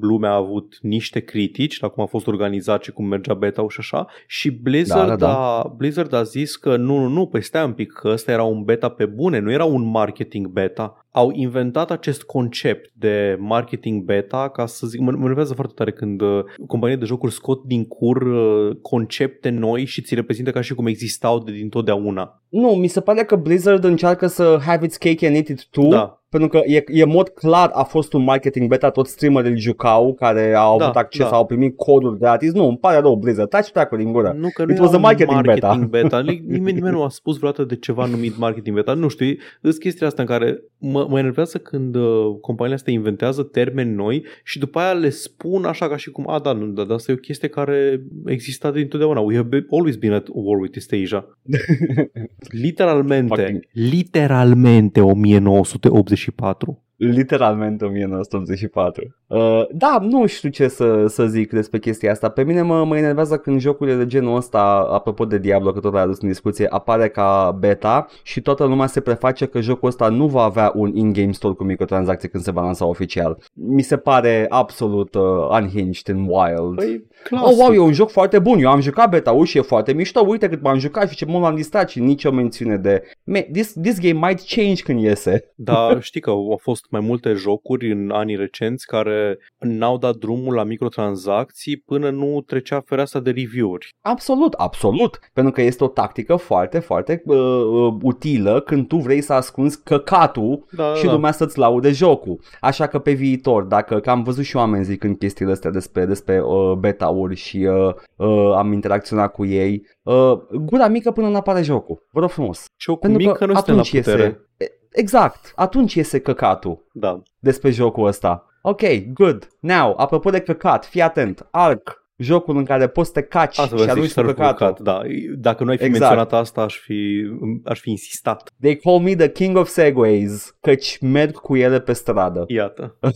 lumea a avut niște critici la cum a fost organizat și cum mergea beta și așa și Blizzard, Da, da, da. A, Blizzard a zis că nu, nu, nu, păi stai un pic, că ăsta era un beta pe bune, nu era un marketing beta. Au inventat acest concept de marketing beta ca să zic, mă, mă enervează foarte tare când uh, companii de jocuri scot din cur uh, concepte noi și ți reprezintă ca și cum existau de dintotdeauna. Nu, mi se pare că Blizzard încearcă să have its cake and eat it too. Da. Pentru că e, e în mod clar a fost un marketing beta, toți streamerii îl jucau, care au Da, avut acces, da. au primit coduri gratis. Nu, îmi pare rău Blizzard, taci treacă din gură. Nu că nu It era was a un marketing beta. beta. Nimeni, nimeni nu a spus vreodată de ceva numit marketing beta. Nu știu, sunt chestia asta în care mă, mă enervează când uh, companiile astea inventează termeni noi și după aia le spun așa ca și cum, a, da, nu, dar asta e o chestie care exista dintotdeauna. We have been, always been at war with East Asia. literalmente, Fucking- literalmente 1984. Literalmente 1984. Uh, da, nu știu ce să, să zic despre chestia asta. Pe mine mă, mă enervează când jocurile de genul ăsta, apropo de Diablo, că tot l-ai adus în discuție, apare ca beta și toată lumea se preface că jocul ăsta nu va avea un in-game store cu microtransacții când se va lansa oficial. Mi se pare absolut uh, unhinged and wild. Păi, Oh, clasic. wow, e un joc foarte bun. Eu am jucat beta și e foarte mișto. Uite cât m-am jucat și ce mult m-am distrat și nicio mențiune de... Man, this, this game might change când iese. Dar știi că au fost mai multe jocuri în anii recenți care n-au dat drumul la microtransacții până nu trecea fereastra de review-uri. Absolut, absolut. Pentru că este o tactică foarte, foarte uh, uh, utilă când tu vrei să ascunzi căcatul Da, și da. lumea să-ți laude jocul. Așa că pe viitor, dacă că am văzut și oameni zicând chestiile astea despre, despre uh, beta-uri și uh, uh, am interacționat cu ei, uh, gura mică până nu apare jocul. Vă rog frumos. Jocul Pentru mic că nu suntem la atunci putere. iese... Exact, atunci iese căcatul Da. despre jocul ăsta. Ok, good. Now, apropo de căcat, fii atent. Ark, jocul în care poți să te caci Asta și vreau să arunci zic, cu surf căcatul. căcat, da. Dacă nu ai fi Exact. menționat asta, aș fi, aș fi insistat. They call me the king of segways, căci merg cu ele pe stradă. Iată.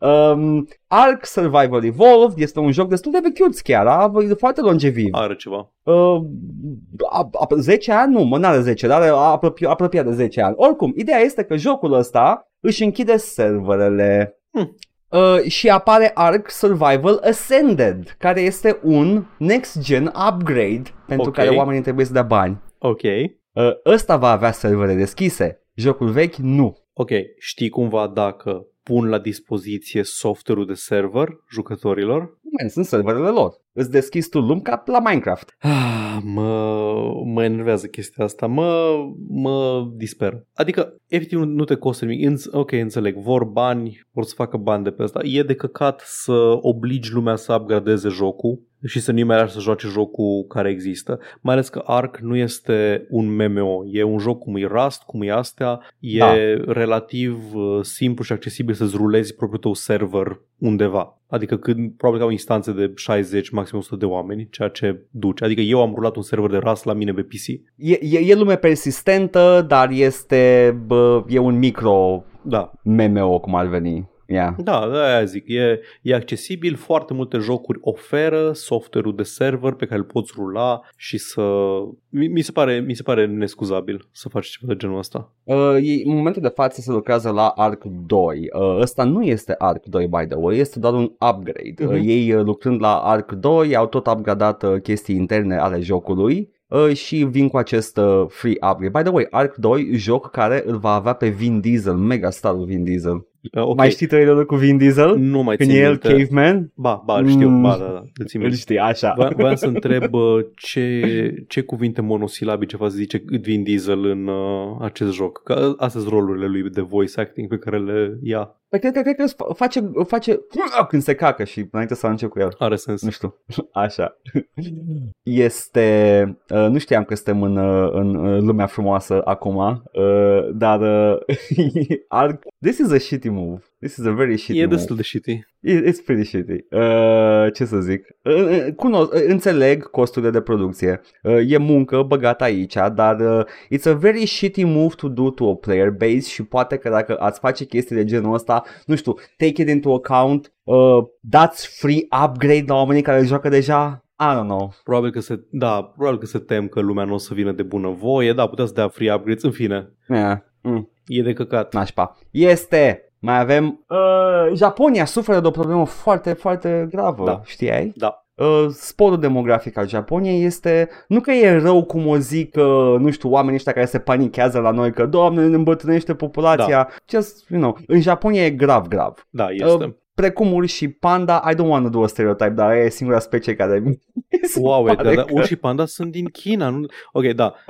um, Ark Survival Evolved este un joc destul de vechiuț chiar, a, e foarte longeviv. Are ceva. Uh, a, a, 10 ani? Nu, mă, n-are 10, dar are apropi, apropiat de 10 ani. Oricum, ideea este că jocul ăsta își închide serverele. Hmm. Uh, și apare Ark Survival Ascended, care este un next-gen upgrade pentru Ok. care oamenii trebuie să dea bani. Ok. Uh, ăsta va avea servere deschise. Jocul vechi, nu. Ok. Știi cumva dacă pun la dispoziție software-ul de server jucătorilor? Man, sunt serverele lor. Îți deschizi tu lume ca la Minecraft. Ah, mă, mă enervează chestia asta, mă, mă disperă. Adică, efectiv, nu- nu te costă nimic. Înț- ok, înțeleg, vor bani, vor să facă bani de pe asta. E de căcat să obligi lumea să upgradeze jocul și să nu mai lași să joace jocul care există. Mai ales că Ark nu este un MMO, e un joc cum e Rust, cum e astea, e Da. relativ uh, simplu și accesibil să-ți rulezi propriul tău server undeva. Adică când probabil că au instanțe de 60, maxim 100 de oameni, ceea ce duce. Adică eu am rulat un server de Rust la mine pe PC. E, e, e lume persistentă, dar este bă, e un micro Da, MMO, cum ar veni. Yeah. da, de aia zic. E, e accesibil, foarte multe jocuri oferă software-ul de server pe care îl poți rula și să... Mi, mi, se, pare, mi se pare nescuzabil să faci ceva de genul ăsta. Uh, ei, în momentul de față se lucrează la Arc 2. Uh, ăsta nu este Arc 2, by the way, este doar un upgrade. Uh, Mhm. ei, uh, lucrând la Arc 2, au tot upgradat uh, chestii interne ale jocului. Uh, și vin cu acest uh, free upgrade. By the way, Arc 2, joc care îl va avea pe Vin Diesel, mega starul Vin Diesel. Uh, ok, Mai știi trailerul cu Vin Diesel? nu mai Când țin e el minte. caveman? Ba, ba, îl știu, Mm. ba, da, da, îl țin Îl minte. știi, așa. Voiam voiam să întreb uh, ce, ce cuvinte monosilabice va zice Vin Diesel în uh, acest joc. Că astea sunt rolurile lui de voice acting pe care le ia. Păi cred, cred, cred că îți face, face când se cacă și înainte să arunce cu el. Are sens. Nu știu, așa. Este, uh, nu știam că suntem în, uh, în uh, lumea frumoasă acum, uh, dar uh, Arc, this is a shitty move. This is a very shitty E move. destul de shitty. It- It's pretty shitty. Uh, ce să zic? Uh, uh, cunosc, uh, înțeleg costurile de producție. Uh, e muncă băgată aici, dar uh, it's a very shitty move to do to a player base și poate că dacă ați face chestii de genul ăsta, nu știu, take it into account, uh, dați free upgrade la oamenii care joacă deja. I don't know. Probabil că se, da, probabil că se tem că lumea nu o să vină de bună voie, da, putea să dea free upgrades, în fine. Yeah. Mm. E de căcat. Nașpa. Este. Mai avem uh, Japonia suferă de o problemă foarte, foarte gravă. Da. Știai? Da. Uh, sporul demografic al Japoniei este, nu că e rău cum o zic, uh, nu știu, oamenii ăștia care se panichează la noi că, doamne, ne îmbătrânește populația. Just, you know, în Japonia e grav, grav. Da, este. Uh, precum și panda, I don't want to do a stereotype, dar e singura specie care mi se Wow, pare Edgar, dar că- urși și panda sunt din China. Nu... Ok, da.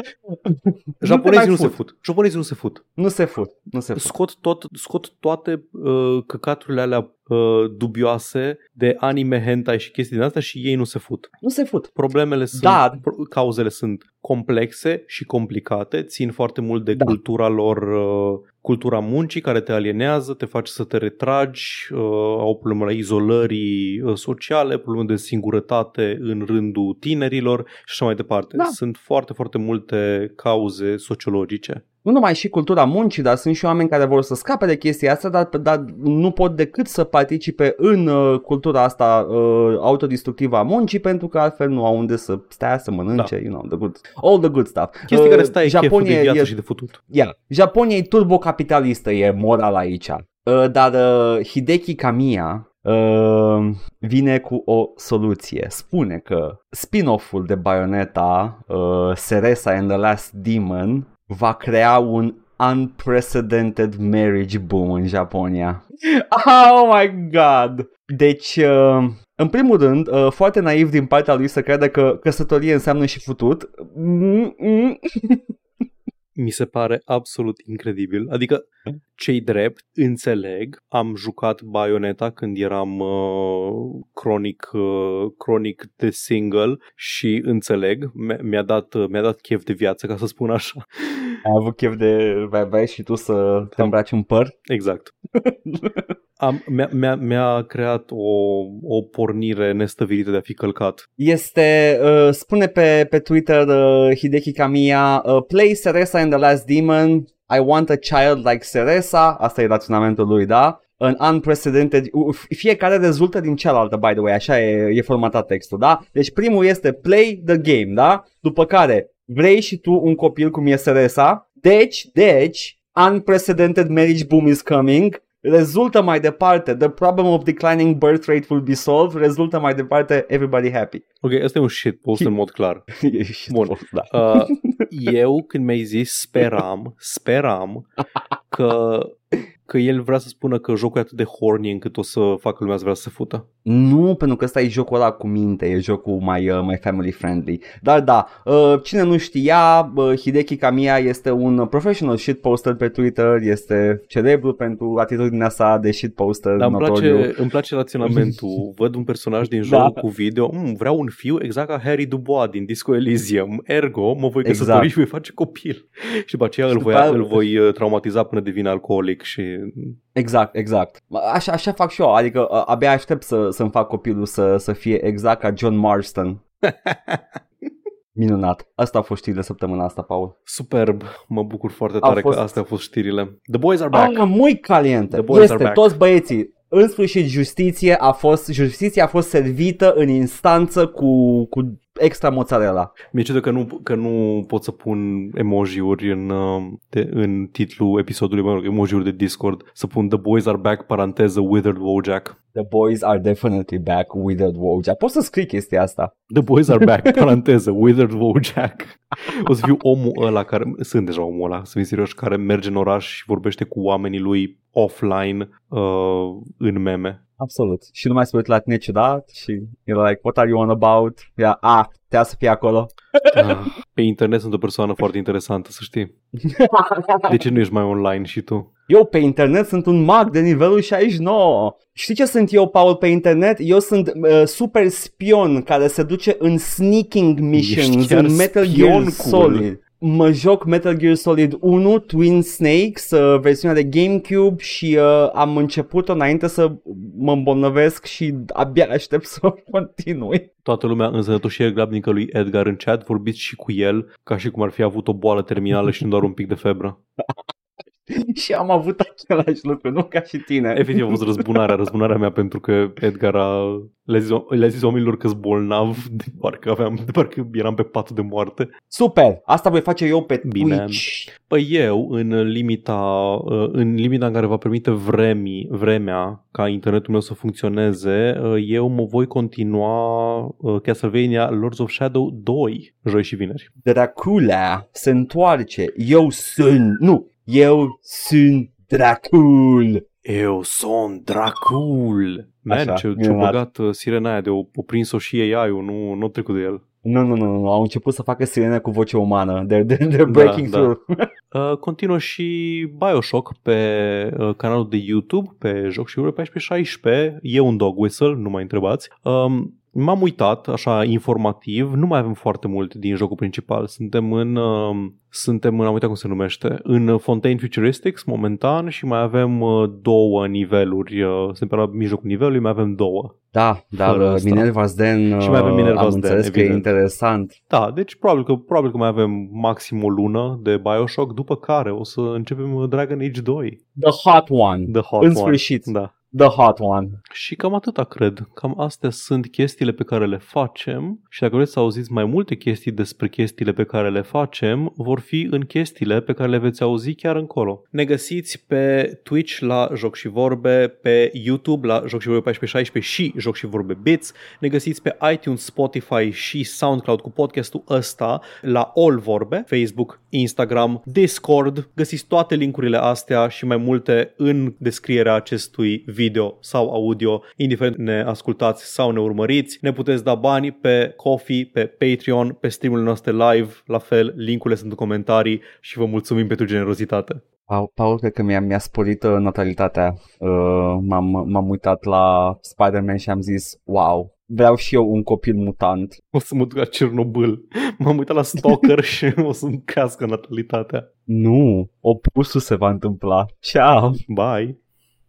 Nu te Japonezii mai nu se fut. fut. Japonezii nu se fut. Nu se fut, nu se fut. Scot, tot, scot toate uh, căcaturile alea uh, dubioase de anime, hentai și chestii din astea și ei nu se fut. Nu se fut. Problemele sunt, Dar- pro- cauzele sunt complexe și complicate, țin foarte mult de Da. cultura lor, uh, cultura muncii care te alienează, te face să te retragi, uh, au probleme la izolării uh, sociale, probleme de singurătate în rândul tinerilor și așa mai departe. Da. Sunt foarte, foarte multe cauze sociologice. Nu numai și cultura muncii, dar sunt și oameni care vor să scape de chestia asta, dar, dar nu pot decât să participe în uh, cultura asta uh, autodistructivă a muncii, pentru că altfel nu au unde să stea, să mănânce, Da. you know, the good, all the good stuff. Chestii Uh, care stai cheful de viață e, și de futut. Yeah. Japonia e turbocapitalistă, e moral aici. Uh, dar uh, Hideki Kamiya uh, vine cu o soluție. Spune că spin-off-ul de Bayonetta, uh, Ceresa and the Last Demon, va crea un unprecedented marriage boom în Japonia. Oh my god! Deci, uh, în primul rând, uh, foarte naiv din partea lui să crede că căsătorie înseamnă și futut. Mm-mm. mi se pare absolut incredibil. Adică, cei drept, înțeleg, am jucat Bayonetta când eram uh, cronic, uh, cronic de single și înțeleg, mi- mi-a dat, uh, mi-a dat chef de viață, ca să spun așa. Ai avut chef de vai, vai și tu să te îmbraci în păr? Exact. Am, mi-a, mi-a, mi-a creat o, o pornire nestăvilită de a fi călcat. Este, uh, spune pe, pe Twitter uh, Hideki Kamiya, uh, play Ceresa in the Last Demon, I want a child like Ceresa, asta e raționamentul lui, da? An unprecedented, uh, fiecare rezultă din cealaltă, by the way, așa e, e formatat textul, da? Deci primul este play the game, da? După care vrei și tu un copil cum e Ceresa, deci, deci, unprecedented marriage boom is coming, rezultă mai departe, the problem of declining birth rate will be solved, rezultă mai departe, everybody happy. Ok, asta e un shitpost în mod clar. E și Bun. tot, da. Uh, eu când mi-ai zis speram, speram că, că el vrea să spună că jocul e atât de horny încât o să facă lumea să vrea să se fută. Nu, pentru că ăsta e jocul ăla cu minte, e jocul mai, uh, mai family friendly. Dar da, uh, cine nu știa, uh, Hideki Kamiya este un professional shitposter pe Twitter, este celebru pentru atitudinea sa de shitposter Dar îmi notoriu. place, îmi place raționamentul. Văd un personaj din Da. joc cu video. Mm, vreau un fiu exact ca Harry Dubois din Disco Elysium. Ergo, mă voi căsători Exact. și voi face copil. Și după aceea Și îl după voi, aia- îl voi uh, traumatiza până devine alcoolic și... Exact, exact. Așa, așa fac și eu, adică uh, abia aștept să, să-mi fac copilul să, să fie exact ca John Marston. Minunat. Asta a fost știrile săptămâna asta, Paul. Superb. Mă bucur foarte Au tare fost- că astea au fost știrile. The boys are back. Ah, muy caliente. The boys are Este, back. toți băieții. În sfârșit, justiție a fost, justiția a fost servită în instanță cu, cu extra mozzarella. Mi-e ciudă că nu, că nu pot să pun emoji-uri în, uh, de, în titlul episodului, mă rog, emoji-uri de Discord, să pun The Boys Are Back, paranteză, Withered Wojak. The boys are definitely back with the Wojak. Poți să scrii chestia asta. The Boys Are Back, paranteză, Withered Wojak. O să fiu omul ăla care, sunt deja omul ăla, să fim serios, care merge în oraș și vorbește cu oamenii lui offline uh, în meme. Absolut. Și nu mai se uită la tine ciudat și e like, what are you on about? Ia, ah, te să fie acolo. Ah, pe internet sunt o persoană foarte interesantă, să știi. De ce nu ești mai online și tu? Eu pe internet sunt un mag de nivelul 69. Știi ce sunt eu, Paul, pe internet? Eu sunt uh, super spion care se duce în sneaking missions Ești chiar în Metal spion Gear cool. Solid. Mă joc Metal Gear Solid 1, Twin Snakes, uh, versiunea de GameCube și uh, am început-o înainte să mă îmbolnăvesc și abia aștept să o continui. Toată lumea în sănătoșie grabnică lui Edgar în chat, vorbiți și cu el ca și cum ar fi avut o boală terminală și nu doar un pic de febră. și am avut același lucru, nu ca și tine. Efectiv a fost răzbunarea, răzbunarea mea pentru că Edgar a, le-a, zis, le-a zis oamenilor că-s bolnav, de parcă, aveam, de parcă eram pe pat de moarte. Super, asta voi face eu pe Bine. Twitch. Păi eu, în limita, uh, în limita în care va permite vremii, vremea ca internetul meu să funcționeze, uh, eu mă voi continua uh, Castlevania Lords of Shadow 2, joi și vineri. Dracula se întoarce. Eu sunt, nu, eu sunt Dracul. Eu sunt Dracul! Man, Așa, ce, ce minunat. băgat uh, sirena aia de o, o prins-o și AI-ul, nu, nu trecut de el. Nu, nu, nu, nu, au început să facă sirene cu voce umană. They're, they're breaking da. through. Uh, continuă și Bioshock pe uh, canalul de YouTube, pe Joc și Ure 1416. E un dog whistle, nu mai întrebați. Um, m-am uitat, așa, informativ, nu mai avem foarte mult din jocul principal. Suntem în, uh, suntem în, am uitat cum se numește, în Fontaine Futuristics, momentan, și mai avem uh, două niveluri. Uh, suntem pe la mijlocul nivelului, mai avem două. Da, dar Fără uh, asta. Minerva's Den Și mai avem uh, Minerva's am Den, înțeles că e evident. interesant. Da, deci probabil că, probabil că mai avem maxim o lună de Bioshock, după care o să începem uh, Dragon Age 2. The hot one. The hot În one. sfârșit. Da. The hot one. Și cam atâta cred. Cam astea sunt chestiile pe care le facem și dacă vreți să auziți mai multe chestii despre chestiile pe care le facem, vor fi în chestiile pe care le veți auzi chiar încolo. Ne găsiți pe Twitch la Joc și Vorbe, pe YouTube la Joc și Vorbe 1416 și Joc și Vorbe Bits. Ne găsiți pe iTunes, Spotify și SoundCloud cu podcastul ăsta la All Vorbe, Facebook, Instagram, Discord. Găsiți toate linkurile astea și mai multe în descrierea acestui video sau audio, indiferent ne ascultați sau ne urmăriți. Ne puteți da bani pe Coffee, pe Patreon, pe streamurile noastre live, la fel, linkurile sunt în comentarii și vă mulțumim pentru generozitate. Paul, Paul cred că mi-a, mi-a sporit uh, natalitatea. Uh, m-am, m-am uitat la Spider-Man și am zis, wow, vreau și eu un copil mutant. O să mă duc la Cernobâl. M-am uitat la Stalker și o să-mi crească natalitatea. Nu, opusul se va întâmpla. Ciao! Bye!